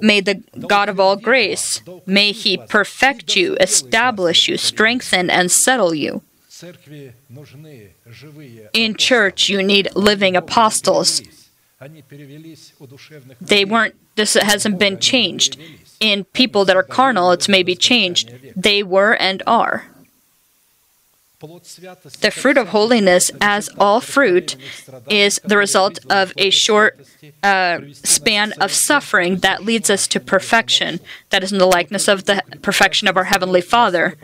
May the God of all grace, may He perfect you, establish you, strengthen and settle you. In church, you need living apostles. They weren't, this hasn't been changed. In people that are carnal, it's maybe changed. They were and are. The fruit of holiness, as all fruit, is the result of a short uh, span of suffering that leads us to perfection, that is in the likeness of the perfection of our Heavenly Father.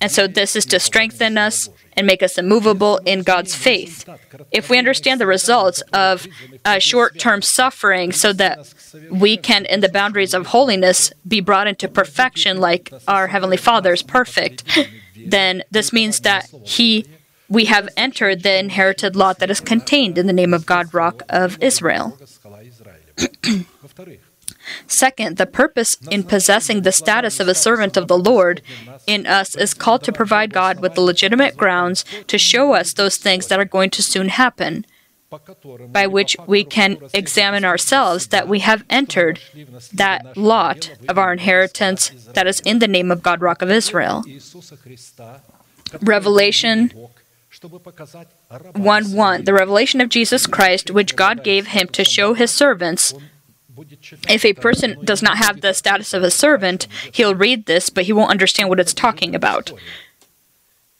And so, this is to strengthen us and make us immovable in God's faith. If we understand the results of uh, short term suffering, so that we can, in the boundaries of holiness, be brought into perfection like our Heavenly Father is perfect. *laughs* then this means that he we have entered the inherited lot that is contained in the name of God, Rock of Israel. *clears throat* Second, the purpose in possessing the status of a servant of the Lord in us is called to provide God with the legitimate grounds to show us those things that are going to soon happen by which we can examine ourselves that we have entered that lot of our inheritance that is in the name of God, Rock of Israel. Revelation 1 1 The revelation of Jesus Christ, which God gave him to show his servants. If a person does not have the status of a servant, he'll read this, but he won't understand what it's talking about.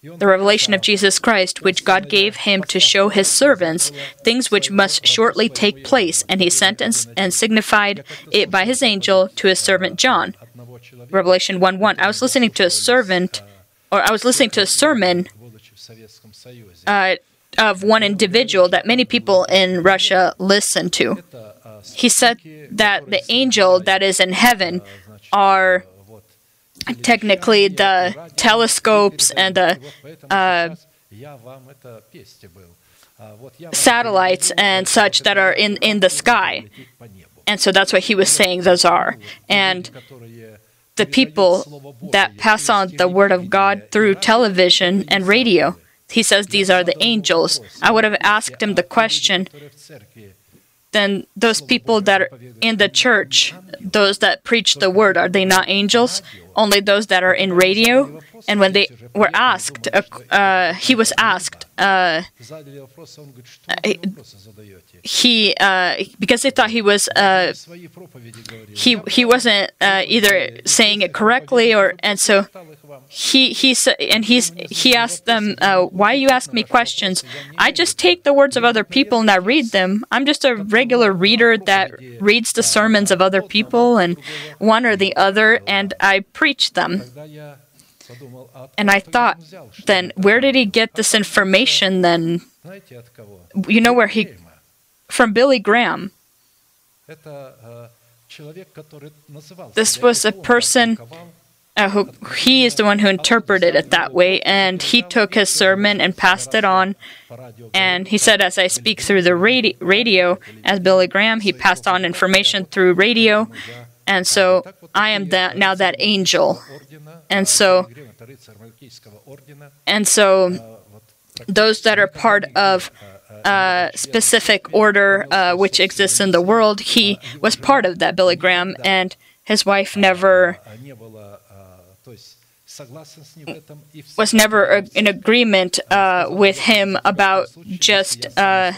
The revelation of Jesus Christ, which God gave him to show his servants things which must shortly take place, and he sent and, signified it by his angel to his servant John. Revelation 1 1. I was listening to a servant, or I was listening to a sermon uh, of one individual that many people in Russia listen to. He said that the angel that is in heaven are technically the telescopes and the uh, satellites and such that are in, in the sky. And so that's what he was saying those are. And the people that pass on the word of God through television and radio. He says these are the angels. I would have asked him the question then those people that are in the church, those that preach the word, are they not angels? Only those that are in radio? And when they were asked, uh, uh, he was asked, uh, he uh, because they thought he was uh, he he wasn't either saying it correctly or and so he he and he's he asked them why you ask me questions? I just take the words of other people and i read them. I'm just a regular reader that reads the sermons of other people and one or the other and i preach them and i thought then where did he get this information then? You know where he from billy graham. This was a person uh, who he is the one who interpreted it that way, and he took his sermon and passed it on. And he said, as I speak through the radio, radio as Billy Graham, he passed on information through radio, and so I am that now that angel, and so and so those that are part of a specific order uh, which exists in the world, he was part of that Billy Graham, and his wife never was never in agreement uh, with him about just uh,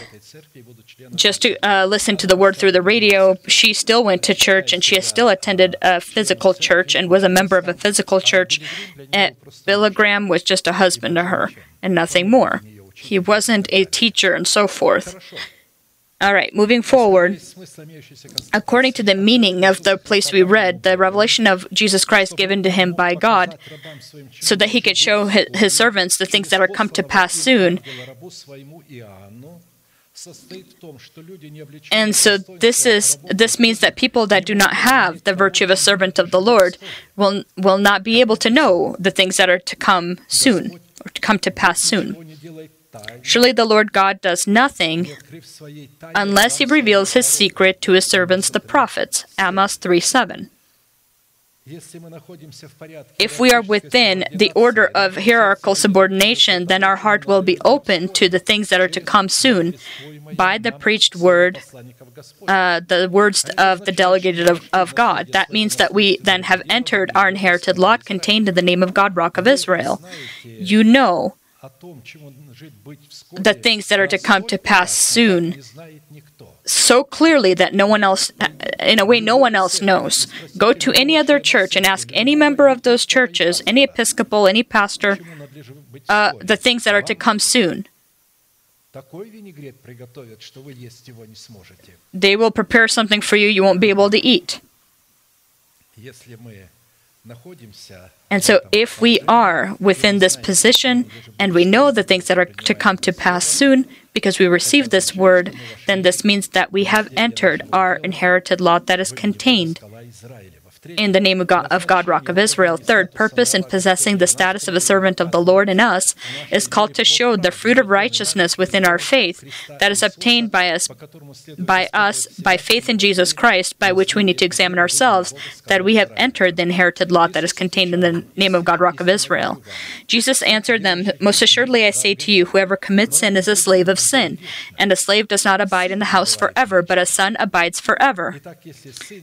just to uh, listen to the word through the radio. She still went to church and she has still attended a physical church and was a member of a physical church. And Billy Graham was just a husband to her and nothing more. He wasn't a teacher and so forth. All right, moving forward. According to the meaning of the place we read, the revelation of Jesus Christ given to him by God, so that he could show his, servants the things that are come to pass soon. And so this is this means that people that do not have the virtue of a servant of the Lord will will not be able to know the things that are to come soon or to come to pass soon. Surely the Lord God does nothing unless he reveals his secret to his servants the prophets. Amos 3 7. If we are within the order of hierarchical subordination, then our heart will be open to the things that are to come soon by the preached word, uh, the words of the delegated of, of God. That means that we then have entered our inherited lot contained in the name of God, Rock of Israel. You know the things that are to come to pass soon so clearly that no one else, in a way, no one else knows. Go to any other church and ask any member of those churches, any episcopal, any pastor, uh, the things that are to come soon. They will prepare something for you you won't be able to eat. And so, if we are within this position and we know the things that are to come to pass soon, because we receive this word, then this means that we have entered our inherited lot that is contained in the name of God, of God, Rock of Israel. Third, purpose in possessing the status of a servant of the Lord in us is called to show the fruit of righteousness within our faith that is obtained by us by us by faith in Jesus Christ, by which we need to examine ourselves that we have entered the inherited lot that is contained in the name of God, Rock of Israel. Jesus answered them, Most assuredly I say to you, whoever commits sin is a slave of sin, and a slave does not abide in the house forever, but a son abides forever.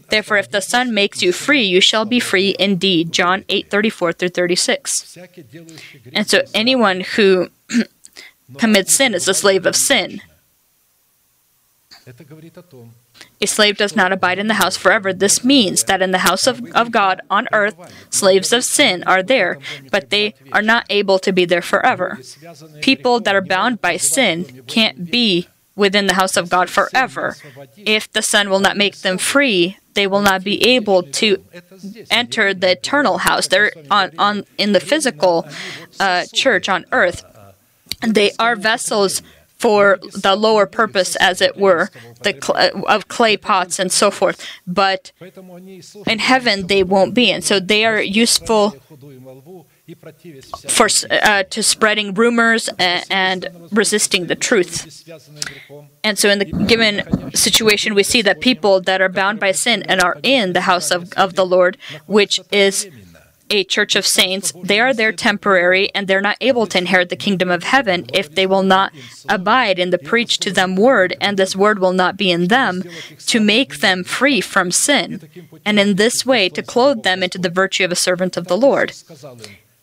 Therefore, if the Son makes you free, you shall be free indeed. John 8 34 through 36. And so, anyone who *clears throat* commits sin is a slave of sin. A slave does not abide in the house forever. This means that in the house of, of God on earth, slaves of sin are there, but they are not able to be there forever. People that are bound by sin can't be within the house of God forever. If the Son will not make them free, they will not be able to enter the eternal house. They're on, on in the physical uh, church on earth. They are vessels for the lower purpose, as it were, the cl- of clay pots and so forth. But in heaven, they won't be, and so they are useful for uh, to spreading rumors and, resisting the truth. And so, in the given situation, we see that people that are bound by sin and are in the house of, of the Lord, which is a church of saints, they are there temporary and they're not able to inherit the kingdom of heaven if they will not abide in the preach to them word, and this word will not be in them to make them free from sin, and in this way to clothe them into the virtue of a servant of the Lord.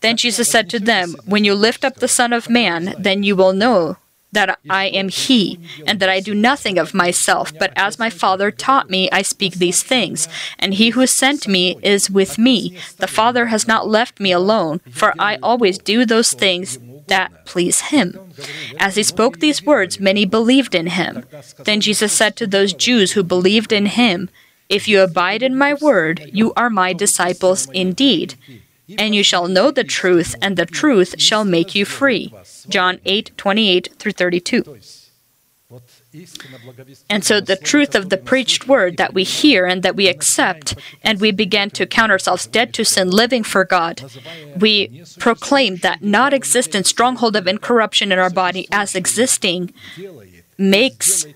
Then Jesus said to them, When you lift up the Son of Man, then you will know that I am He, and that I do nothing of myself, but as my Father taught me, I speak these things. And He who sent me is with me. The Father has not left me alone, for I always do those things that please Him. As He spoke these words, many believed in Him. Then Jesus said to those Jews who believed in Him, If you abide in my word, you are my disciples indeed and you shall know the truth, and the truth shall make you free. John 8 28 through 32. And so, the truth of the preached word that we hear and that we accept, and we begin to count ourselves dead to sin, living for God, we proclaim that not existent stronghold of incorruption in our body as existing makes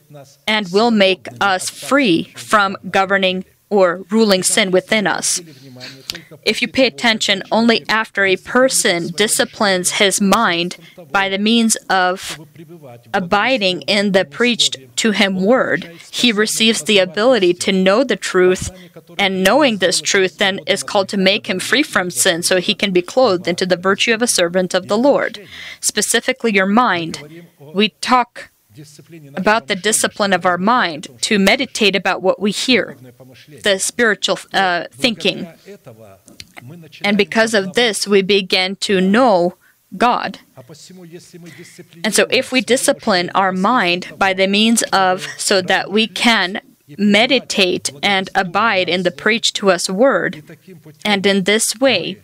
and will make us free from governing or ruling sin within us. If you pay attention, only after a person disciplines his mind by the means of abiding in the preached to him word, he receives the ability to know the truth, and knowing this truth then is called to make him free from sin so he can be clothed into the virtue of a servant of the Lord. Specifically, your mind. We talk about the discipline of our mind, to meditate about what we hear, the spiritual uh, thinking. And because of this, we begin to know God. And so, if we discipline our mind by the means of so that we can meditate and abide in the preached to us word, and in this way,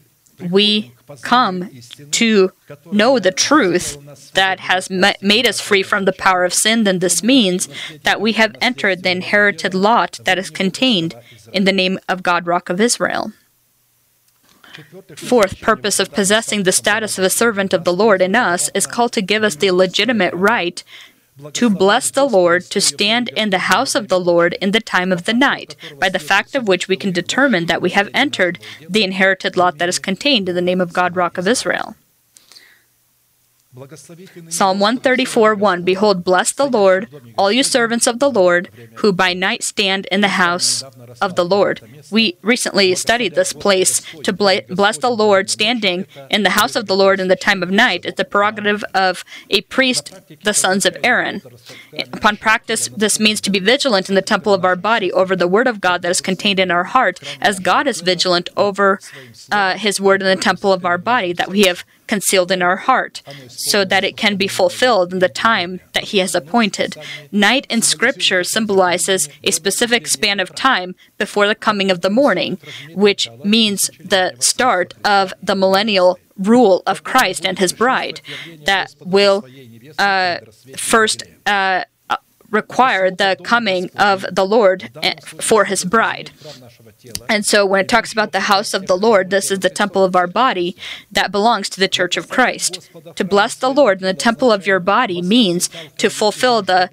we come to know the truth that has made us free from the power of sin, then this means that we have entered the inherited lot that is contained in the name of God, Rock of Israel. Fourth purpose of possessing the status of a servant of the Lord in us is called to give us the legitimate right to bless the Lord, to stand in the house of the Lord in the time of the night, by the fact of which we can determine that we have entered the inherited lot that is contained in the name of God, Rock of Israel. Psalm 134 1 Behold, bless the Lord, all you servants of the Lord, who by night stand in the house of the Lord. We recently studied this place. To bless the Lord standing in the house of the Lord in the time of night. Is the prerogative of a priest, the sons of Aaron. Upon practice, this means to be vigilant in the temple of our body over the word of God that is contained in our heart, as God is vigilant over uh, his word in the temple of our body that we have concealed in our heart, so that it can be fulfilled in the time that He has appointed. Night in Scripture symbolizes a specific span of time before the coming of the morning, which means the start of the millennial rule of Christ and His bride that will uh, first. Uh, require the coming of the Lord eh, for his bride. And so when it talks about the house of the Lord, this is the temple of our body that belongs to the church of Christ. To bless the Lord in the temple of your body means to fulfill the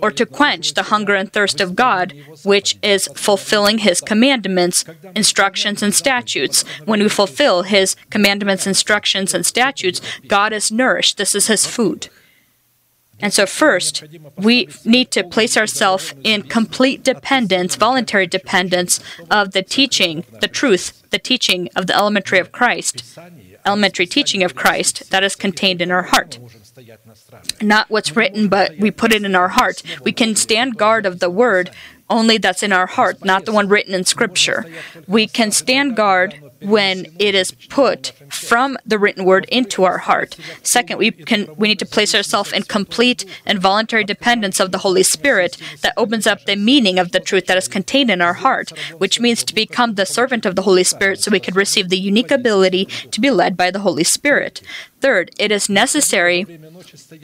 or to quench the hunger and thirst of God, which is fulfilling his commandments, instructions, and statutes. When we fulfill his commandments, instructions, and statutes, God is nourished. This is his food. And so, first, we need to place ourselves in complete dependence, voluntary dependence of the teaching, the truth, the teaching of the elementary of Christ, elementary teaching of Christ that is contained in our heart. Not what's written, but we put it in our heart. We can stand guard of the word only that's in our heart, not the one written in Scripture. We can stand guard when it is put from the written word into our heart. Second, we can we need to place ourselves in complete and voluntary dependence of the Holy Spirit that opens up the meaning of the truth that is contained in our heart, which means to become the servant of the Holy Spirit so we could receive the unique ability to be led by the Holy Spirit. Third, it is necessary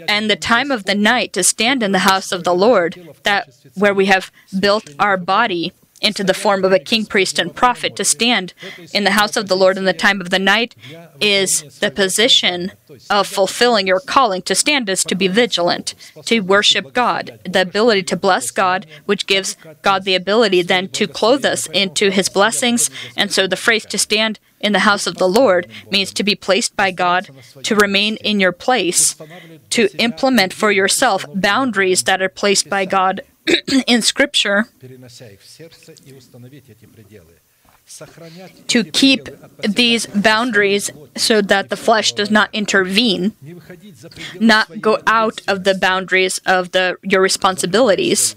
and the time of the night to stand in the house of the Lord, that where we have built our body into the form of a king, priest, and prophet. To stand in the house of the Lord in the time of the night is the position of fulfilling your calling. To stand is to be vigilant, to worship God, the ability to bless God, which gives God the ability then to clothe us into his blessings. And so the phrase to stand in the house of the Lord means to be placed by God, to remain in your place, to implement for yourself boundaries that are placed by God *clears throat* in Scripture to keep these boundaries so that the flesh does not intervene, not go out of the boundaries of the, your responsibilities,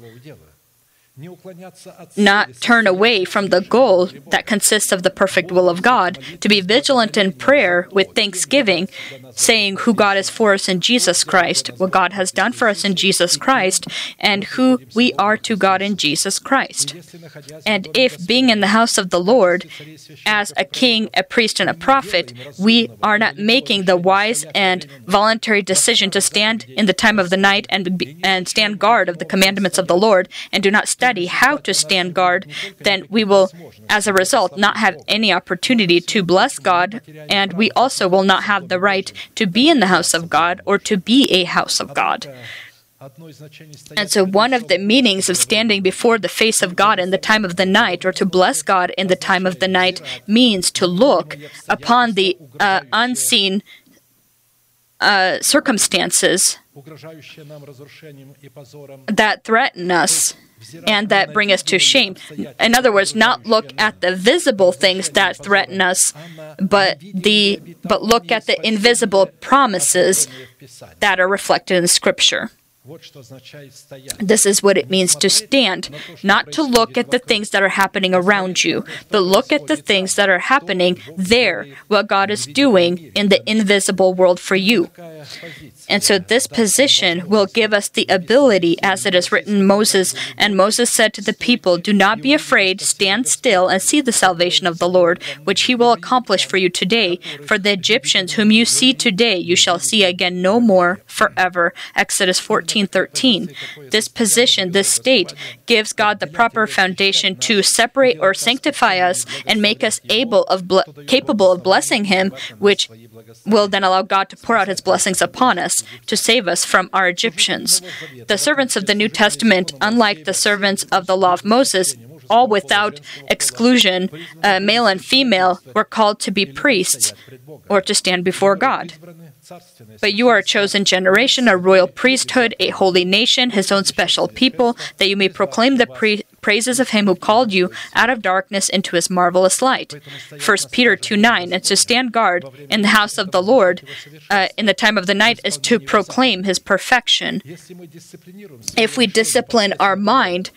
not turn away from the goal that consists of the perfect will of God, to be vigilant in prayer with thanksgiving, saying who God is for us in Jesus Christ, what God has done for us in Jesus Christ, and who we are to God in Jesus Christ. And if being in the house of the Lord, as a king, a priest, and a prophet, we are not making the wise and voluntary decision to stand in the time of the night and, be, and stand guard of the commandments of the Lord, and do not study how to stand guard, then we will, as a result, not have any opportunity to bless God, and we also will not have the right to be in the house of God or to be a house of God. And so, one of the meanings of standing before the face of God in the time of the night, or to bless God in the time of the night, means to look upon the uh, unseen uh, circumstances that threaten us and that bring us to shame. In other words, not look at the visible things that threaten us, but the but look at the invisible promises that are reflected in scripture. This is what it means to stand, not to look at the things that are happening around you, but look at the things that are happening there, what God is doing in the invisible world for you. And so this position will give us the ability, as it is written Moses, and Moses said to the people, Do not be afraid, stand still and see the salvation of the Lord, which he will accomplish for you today. For the Egyptians whom you see today, you shall see again no more forever. Exodus 14 13. This position, this state, gives God the proper foundation to separate or sanctify us and make us able of ble- capable of blessing him, which will then allow God to pour out his blessings upon us to save us from our Egyptians. The servants of the New Testament, unlike the servants of the law of Moses, all without exclusion, uh, male and female, were called to be priests or to stand before God. But you are a chosen generation, a royal priesthood, a holy nation, his own special people, that you may proclaim the pre- praises of him who called you out of darkness into his marvelous light. 1 Peter 2 9. And to stand guard in the house of the Lord uh, in the time of the night is to proclaim his perfection. If we discipline our mind,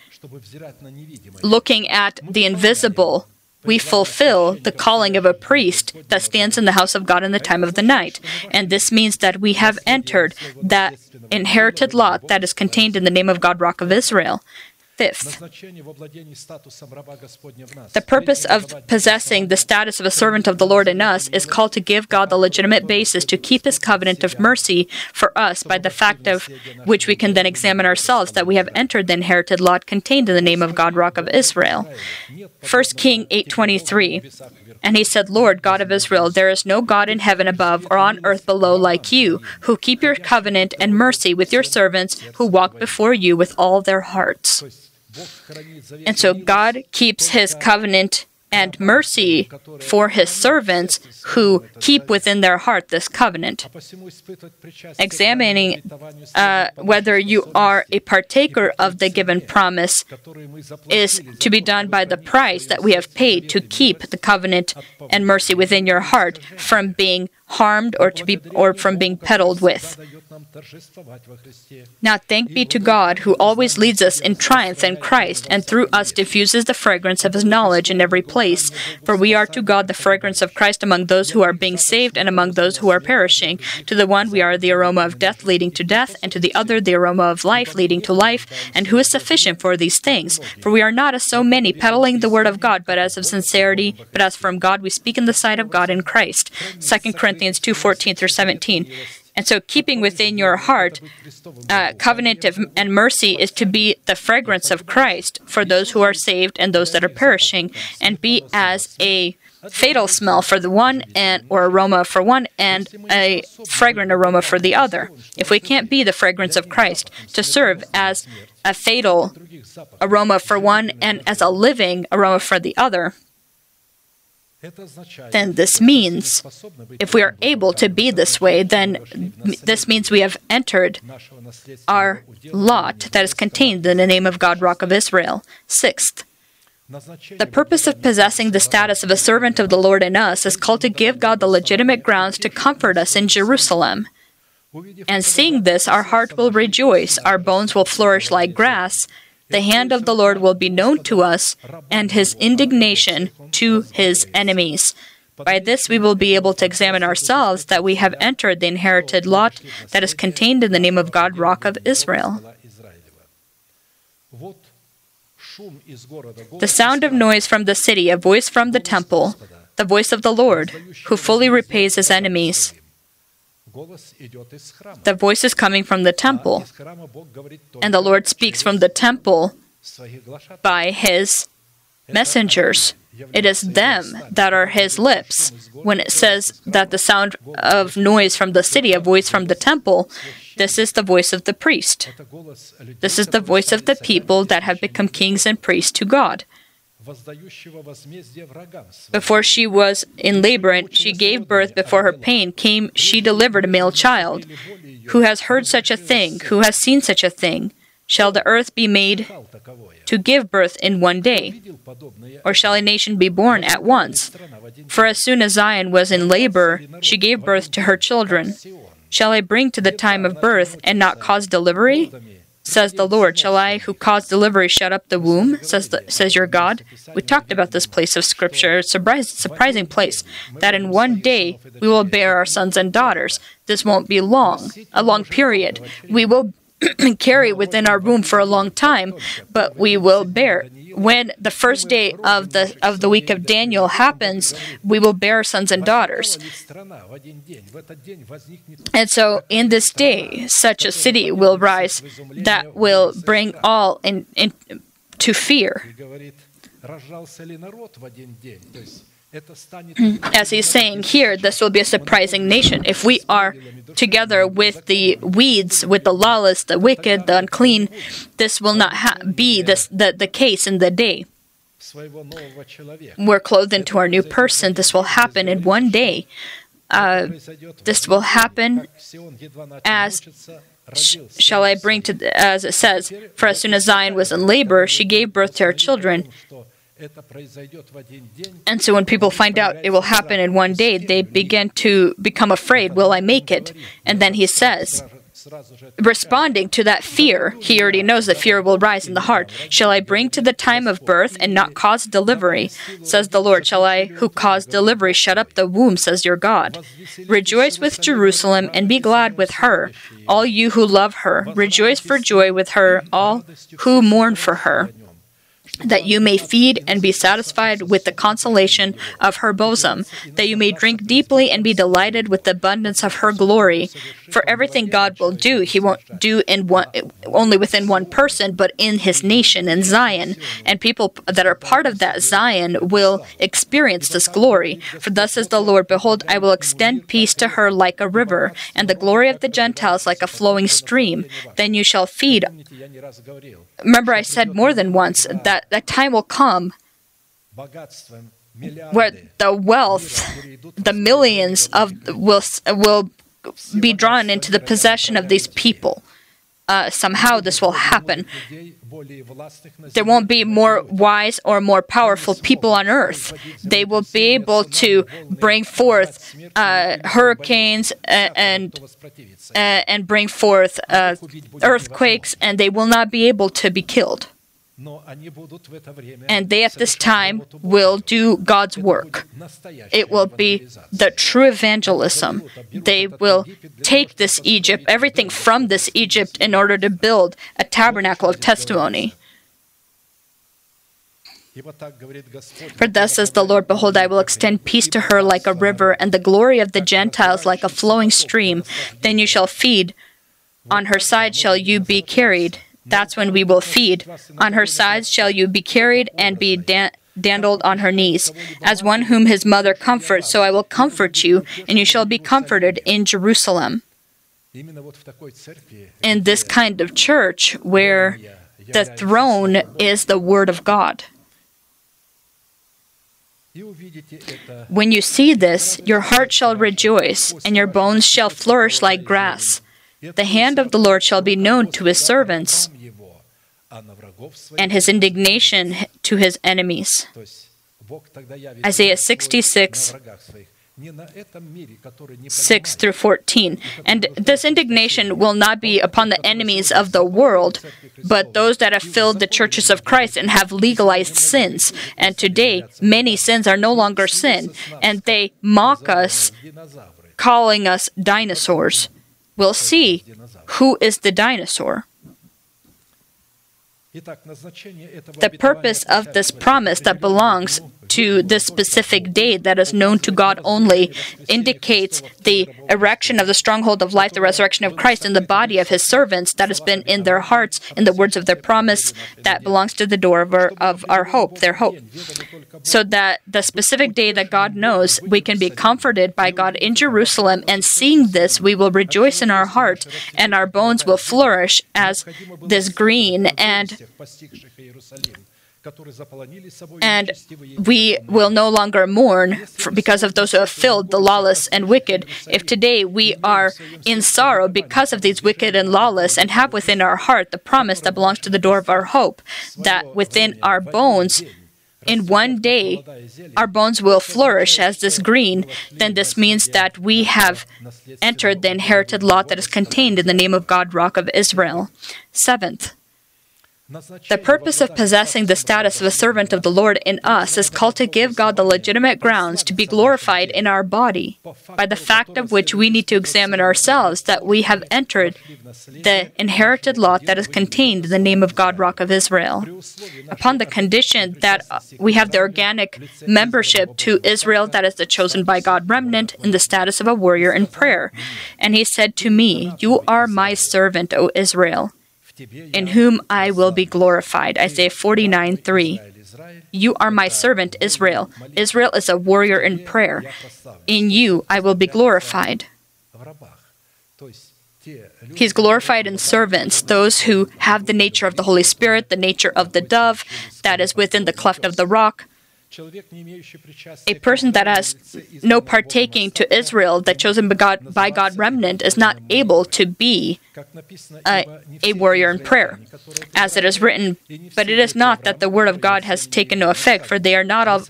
looking at the invisible, we fulfill the calling of a priest that stands in the house of God in the time of the night. And this means that we have entered that inherited lot that is contained in the name of God, Rock of Israel. Fifth, the purpose of possessing the status of a servant of the Lord in us is called to give God the legitimate basis to keep his covenant of mercy for us by the fact of which we can then examine ourselves that we have entered the inherited lot contained in the name of God, Rock of Israel. 1 King 8.23 And he said, Lord, God of Israel, there is no God in heaven above or on earth below like you, who keep your covenant and mercy with your servants who walk before you with all their hearts. And so God keeps his covenant and mercy for his servants who keep within their heart this covenant. Examining uh, whether you are a partaker of the given promise is to be done by the price that we have paid to keep the covenant and mercy within your heart from being harmed or to be or from being peddled with. Now thank be to God who always leads us in triumph in Christ and through us diffuses the fragrance of his knowledge in every place. For we are to God the fragrance of Christ among those who are being saved and among those who are perishing. To the one we are the aroma of death leading to death, and to the other the aroma of life leading to life. And who is sufficient for these things? For we are not as so many peddling the word of God, but as of sincerity, but as from God we speak in the sight of God in Christ. 2 Corinthians two fourteen through seventeen. And so, keeping within your heart uh, covenant of, and mercy is to be the fragrance of Christ for those who are saved and those that are perishing, and be as a fatal smell for the one and or aroma for one and a fragrant aroma for the other. If we can't be the fragrance of Christ to serve as a fatal aroma for one and as a living aroma for the other, then this means if we are able to be this way, then this means we have entered our lot that is contained in the name of God, Rock of Israel. Sixth, the purpose of possessing the status of a servant of the Lord in us is called to give God the legitimate grounds to comfort us in Jerusalem. And seeing this, our heart will rejoice, our bones will flourish like grass, the hand of the Lord will be known to us, and his indignation to his enemies. By this we will be able to examine ourselves that we have entered the inherited lot that is contained in the name of God, Rock of Israel. The sound of noise from the city, a voice from the temple, the voice of the Lord, who fully repays his enemies. The voice is coming from the temple, and the Lord speaks from the temple by his messengers. It is them that are his lips. When it says that the sound of noise from the city, a voice from the temple, this is the voice of the priest. This is the voice of the people that have become kings and priests to God. Before she was in labor and she gave birth before her pain came, she delivered a male child. Who has heard such a thing? Who has seen such a thing? Shall the earth be made to give birth in one day? Or shall a nation be born at once? For as soon as Zion was in labor, she gave birth to her children. Shall I bring to the time of birth and not cause delivery? Says the Lord, Shall I, who cause delivery, shut up the womb? Says, the, says your God. We talked about this place of Scripture, surprising place, that in one day we will bear our sons and daughters. This won't be long, a long period. We will *clears throat* carry within our womb for a long time, but we will bear. When the first day of the of the week of Daniel happens, we will bear sons and daughters. And so, in this day, such a city will rise that will bring all in, in to fear. As he's saying here, this will be a surprising nation. If we are together with the weeds, with the lawless, the wicked, the unclean, this will not ha- be this, the, the case in the day. We're clothed into our new person. This will happen in one day. Uh, this will happen as sh- shall I bring to, the, as it says, for as soon as Zion was in labor, she gave birth to her children. And so when people find out it will happen in one day, they begin to become afraid. Will I make it? And then he says, responding to that fear. He already knows that fear will rise in the heart. Shall I bring to the time of birth and not cause delivery? Says the Lord. Shall I, who cause delivery, shut up the womb? Says your God. Rejoice with Jerusalem and be glad with her, all you who love her. Rejoice for joy with her, all who mourn for her that you may feed and be satisfied with the consolation of her bosom, that you may drink deeply and be delighted with the abundance of her glory. For everything God will do, He won't do in one only within one person, but in His nation in Zion, and people that are part of that Zion will experience this glory. For thus says the Lord, Behold, I will extend peace to her like a river, and the glory of the Gentiles like a flowing stream. Then you shall feed. Remember, I said more than once that that time will come where the wealth, the millions of will will be drawn into the possession of these people. Uh, somehow this will happen. There won't be more wise or more powerful people on earth. They will be able to bring forth uh, hurricanes and and, uh, and bring forth uh, earthquakes, and they will not be able to be killed. And they at this time will do God's work. It will be the true evangelism. They will take this Egypt, everything from this Egypt, in order to build a tabernacle of testimony. For thus says the Lord, Behold, I will extend peace to her like a river, and the glory of the Gentiles like a flowing stream. Then you shall feed. On her side shall you be carried that's when we will feed. On her sides shall you be carried and be dan- dandled on her knees. As one whom his mother comforts, so I will comfort you, and you shall be comforted in Jerusalem. In this kind of church where the throne is the Word of God. When you see this, your heart shall rejoice, and your bones shall flourish like grass. The hand of the Lord shall be known to his servants, and his indignation to his enemies. Isaiah 66, 6 through 14. And this indignation will not be upon the enemies of the world, but those that have filled the churches of Christ and have legalized sins. And today, many sins are no longer sin, and they mock us, calling us dinosaurs. We'll see who is the dinosaur. The purpose of this promise that belongs to this specific day that is known to God only indicates the erection of the stronghold of life, the resurrection of Christ in the body of his servants that has been in their hearts, in the words of their promise that belongs to the door of our, of our hope, their hope. So that the specific day that God knows, we can be comforted by God in Jerusalem, and seeing this, we will rejoice in our heart, and our bones will flourish as this green and and we will no longer mourn because of those who have filled the lawless and wicked. If today we are in sorrow because of these wicked and lawless, and have within our heart the promise that belongs to the door of our hope, that within our bones, in one day, our bones will flourish as this green, then this means that we have entered the inherited lot that is contained in the name of God, Rock of Israel. Seventh, the purpose of possessing the status of a servant of the Lord in us is called to give God the legitimate grounds to be glorified in our body, by the fact of which we need to examine ourselves that we have entered the inherited lot that is contained in the name of God, Rock of Israel. Upon the condition that we have the organic membership to Israel, that is the chosen by God remnant, in the status of a warrior in prayer. And he said to me, You are my servant, O Israel in whom I will be glorified. Isaiah 49 3. You are my servant, Israel. Israel is a warrior in prayer. In you I will be glorified. He's glorified in servants, those who have the nature of the Holy Spirit, the nature of the dove that is within the cleft of the rock, a person that has no partaking to Israel, that chosen by God, by God remnant, is not able to be a, a warrior in prayer, as it is written. But it is not that the word of God has taken no effect, for they are not all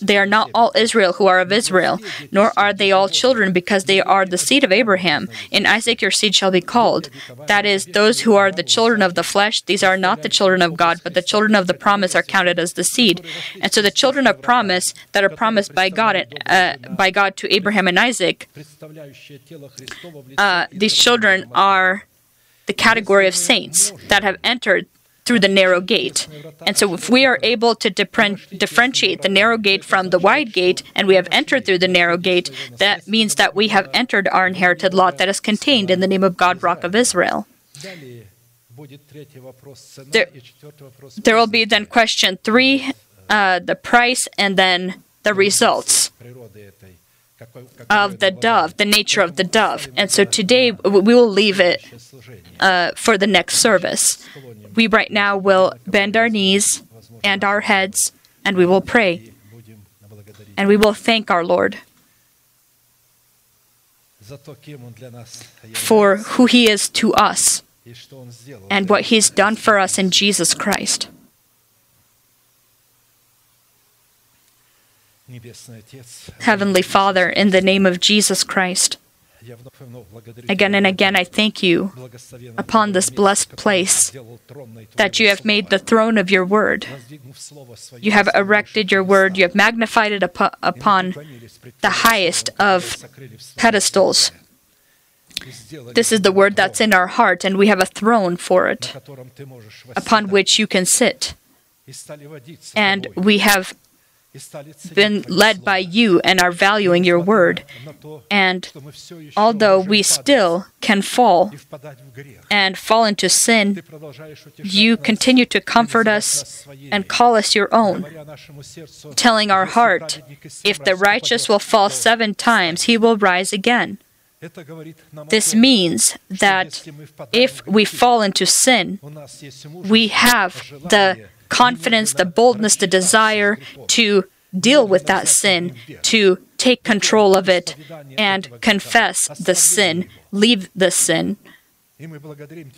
they are not all Israel who are of Israel, nor are they all children, because they are the seed of Abraham. In Isaac your seed shall be called. That is, those who are the children of the flesh, these are not the children of God, but the children of the promise are counted as the seed. And so the children of promise that are promised by God, uh, by God to Abraham and Isaac, uh, these children are the category of saints that have entered through the narrow gate. And so, if we are able to differentiate the narrow gate from the wide gate, and we have entered through the narrow gate, that means that we have entered our inherited lot that is contained in the name of God, Rock of Israel. There, there will be then question three, uh, the price, and then the results of the dove, the nature of the dove. And so today we will leave it uh, for the next service. We right now will bend our knees and our heads and we will pray. And we will thank our Lord for who He is to us and what He's done for us in Jesus Christ. Heavenly Father, in the name of Jesus Christ, again and again I thank you upon this blessed place that you have made the throne of your word. You have erected your word, you have magnified it upon the highest of pedestals. This is the word that's in our heart, and we have a throne for it upon which you can sit. And we have been led by you and are valuing your word. And although we still can fall and fall into sin, you continue to comfort us and call us your own, telling our heart, if the righteous will fall seven times, he will rise again. This means that if we fall into sin, we have the confidence, the boldness, the desire to deal with that sin, to take control of it and confess the sin, leave the sin.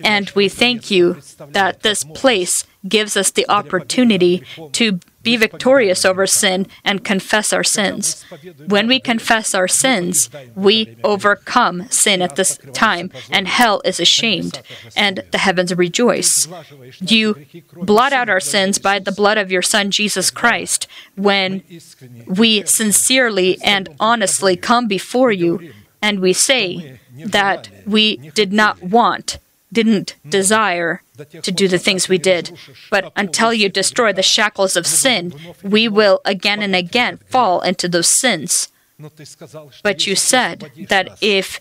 And we thank you that this place gives us the opportunity to be victorious over sin and confess our sins. When we confess our sins, we overcome sin at this time, and hell is ashamed, and the heavens rejoice. You blot out our sins by the blood of your Son, Jesus Christ, when we sincerely and honestly come before you and we say that we did not want didn't desire to do the things we did. But until you destroy the shackles of sin, we will again and again fall into those sins. But you said that if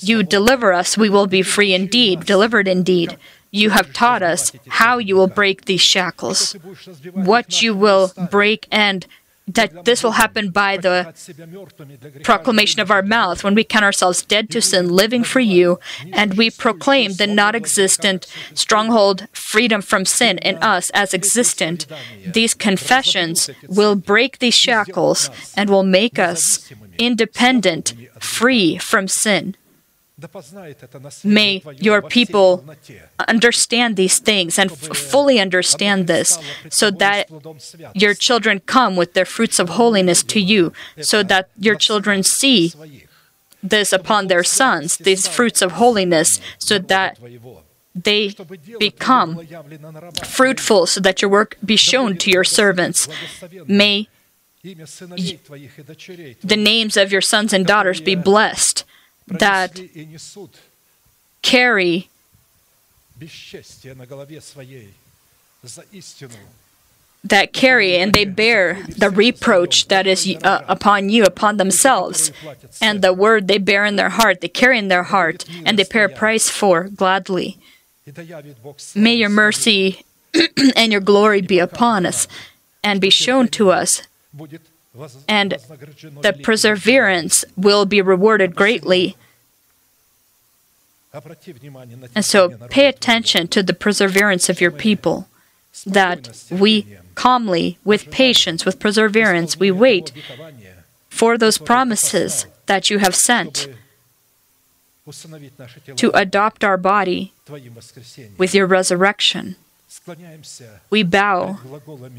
you deliver us, we will be free indeed, delivered indeed. You have taught us how you will break these shackles, what you will break and that this will happen by the proclamation of our mouth when we count ourselves dead to sin, living for you, and we proclaim the not existent stronghold freedom from sin in us as existent. These confessions will break these shackles and will make us independent, free from sin. May your people understand these things and f- fully understand this so that your children come with their fruits of holiness to you, so that your children see this upon their sons, these fruits of holiness, so that they become fruitful, so that your work be shown to your servants. May the names of your sons and daughters be blessed that carry that carry and they bear the reproach that is uh, upon you, upon themselves, and the word they bear in their heart, they carry in their heart, and they pay a price for gladly. May your mercy *clears throat* and your glory be upon us and be shown to us and the perseverance will be rewarded greatly. And so pay attention to the perseverance of your people, that we calmly, with patience, with perseverance, we wait for those promises that you have sent to adopt our body with your resurrection. We bow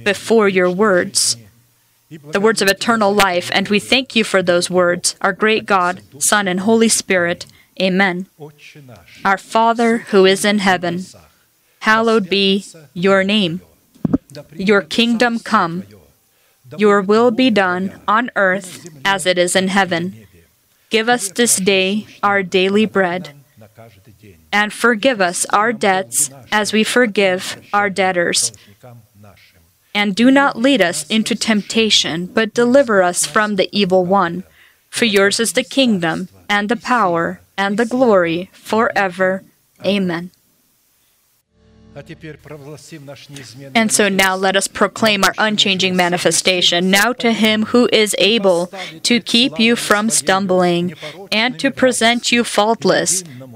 before your words, the words of eternal life, and we thank you for those words, our great God, Son, and Holy Spirit. Amen. Our Father who is in heaven, hallowed be your name. Your kingdom come. Your will be done on earth as it is in heaven. Give us this day our daily bread, and forgive us our debts as we forgive our debtors. And do not lead us into temptation, but deliver us from the evil one. For yours is the kingdom, and the power, and the glory forever. Amen. And so now let us proclaim our unchanging manifestation. Now to Him who is able to keep you from stumbling and to present you faultless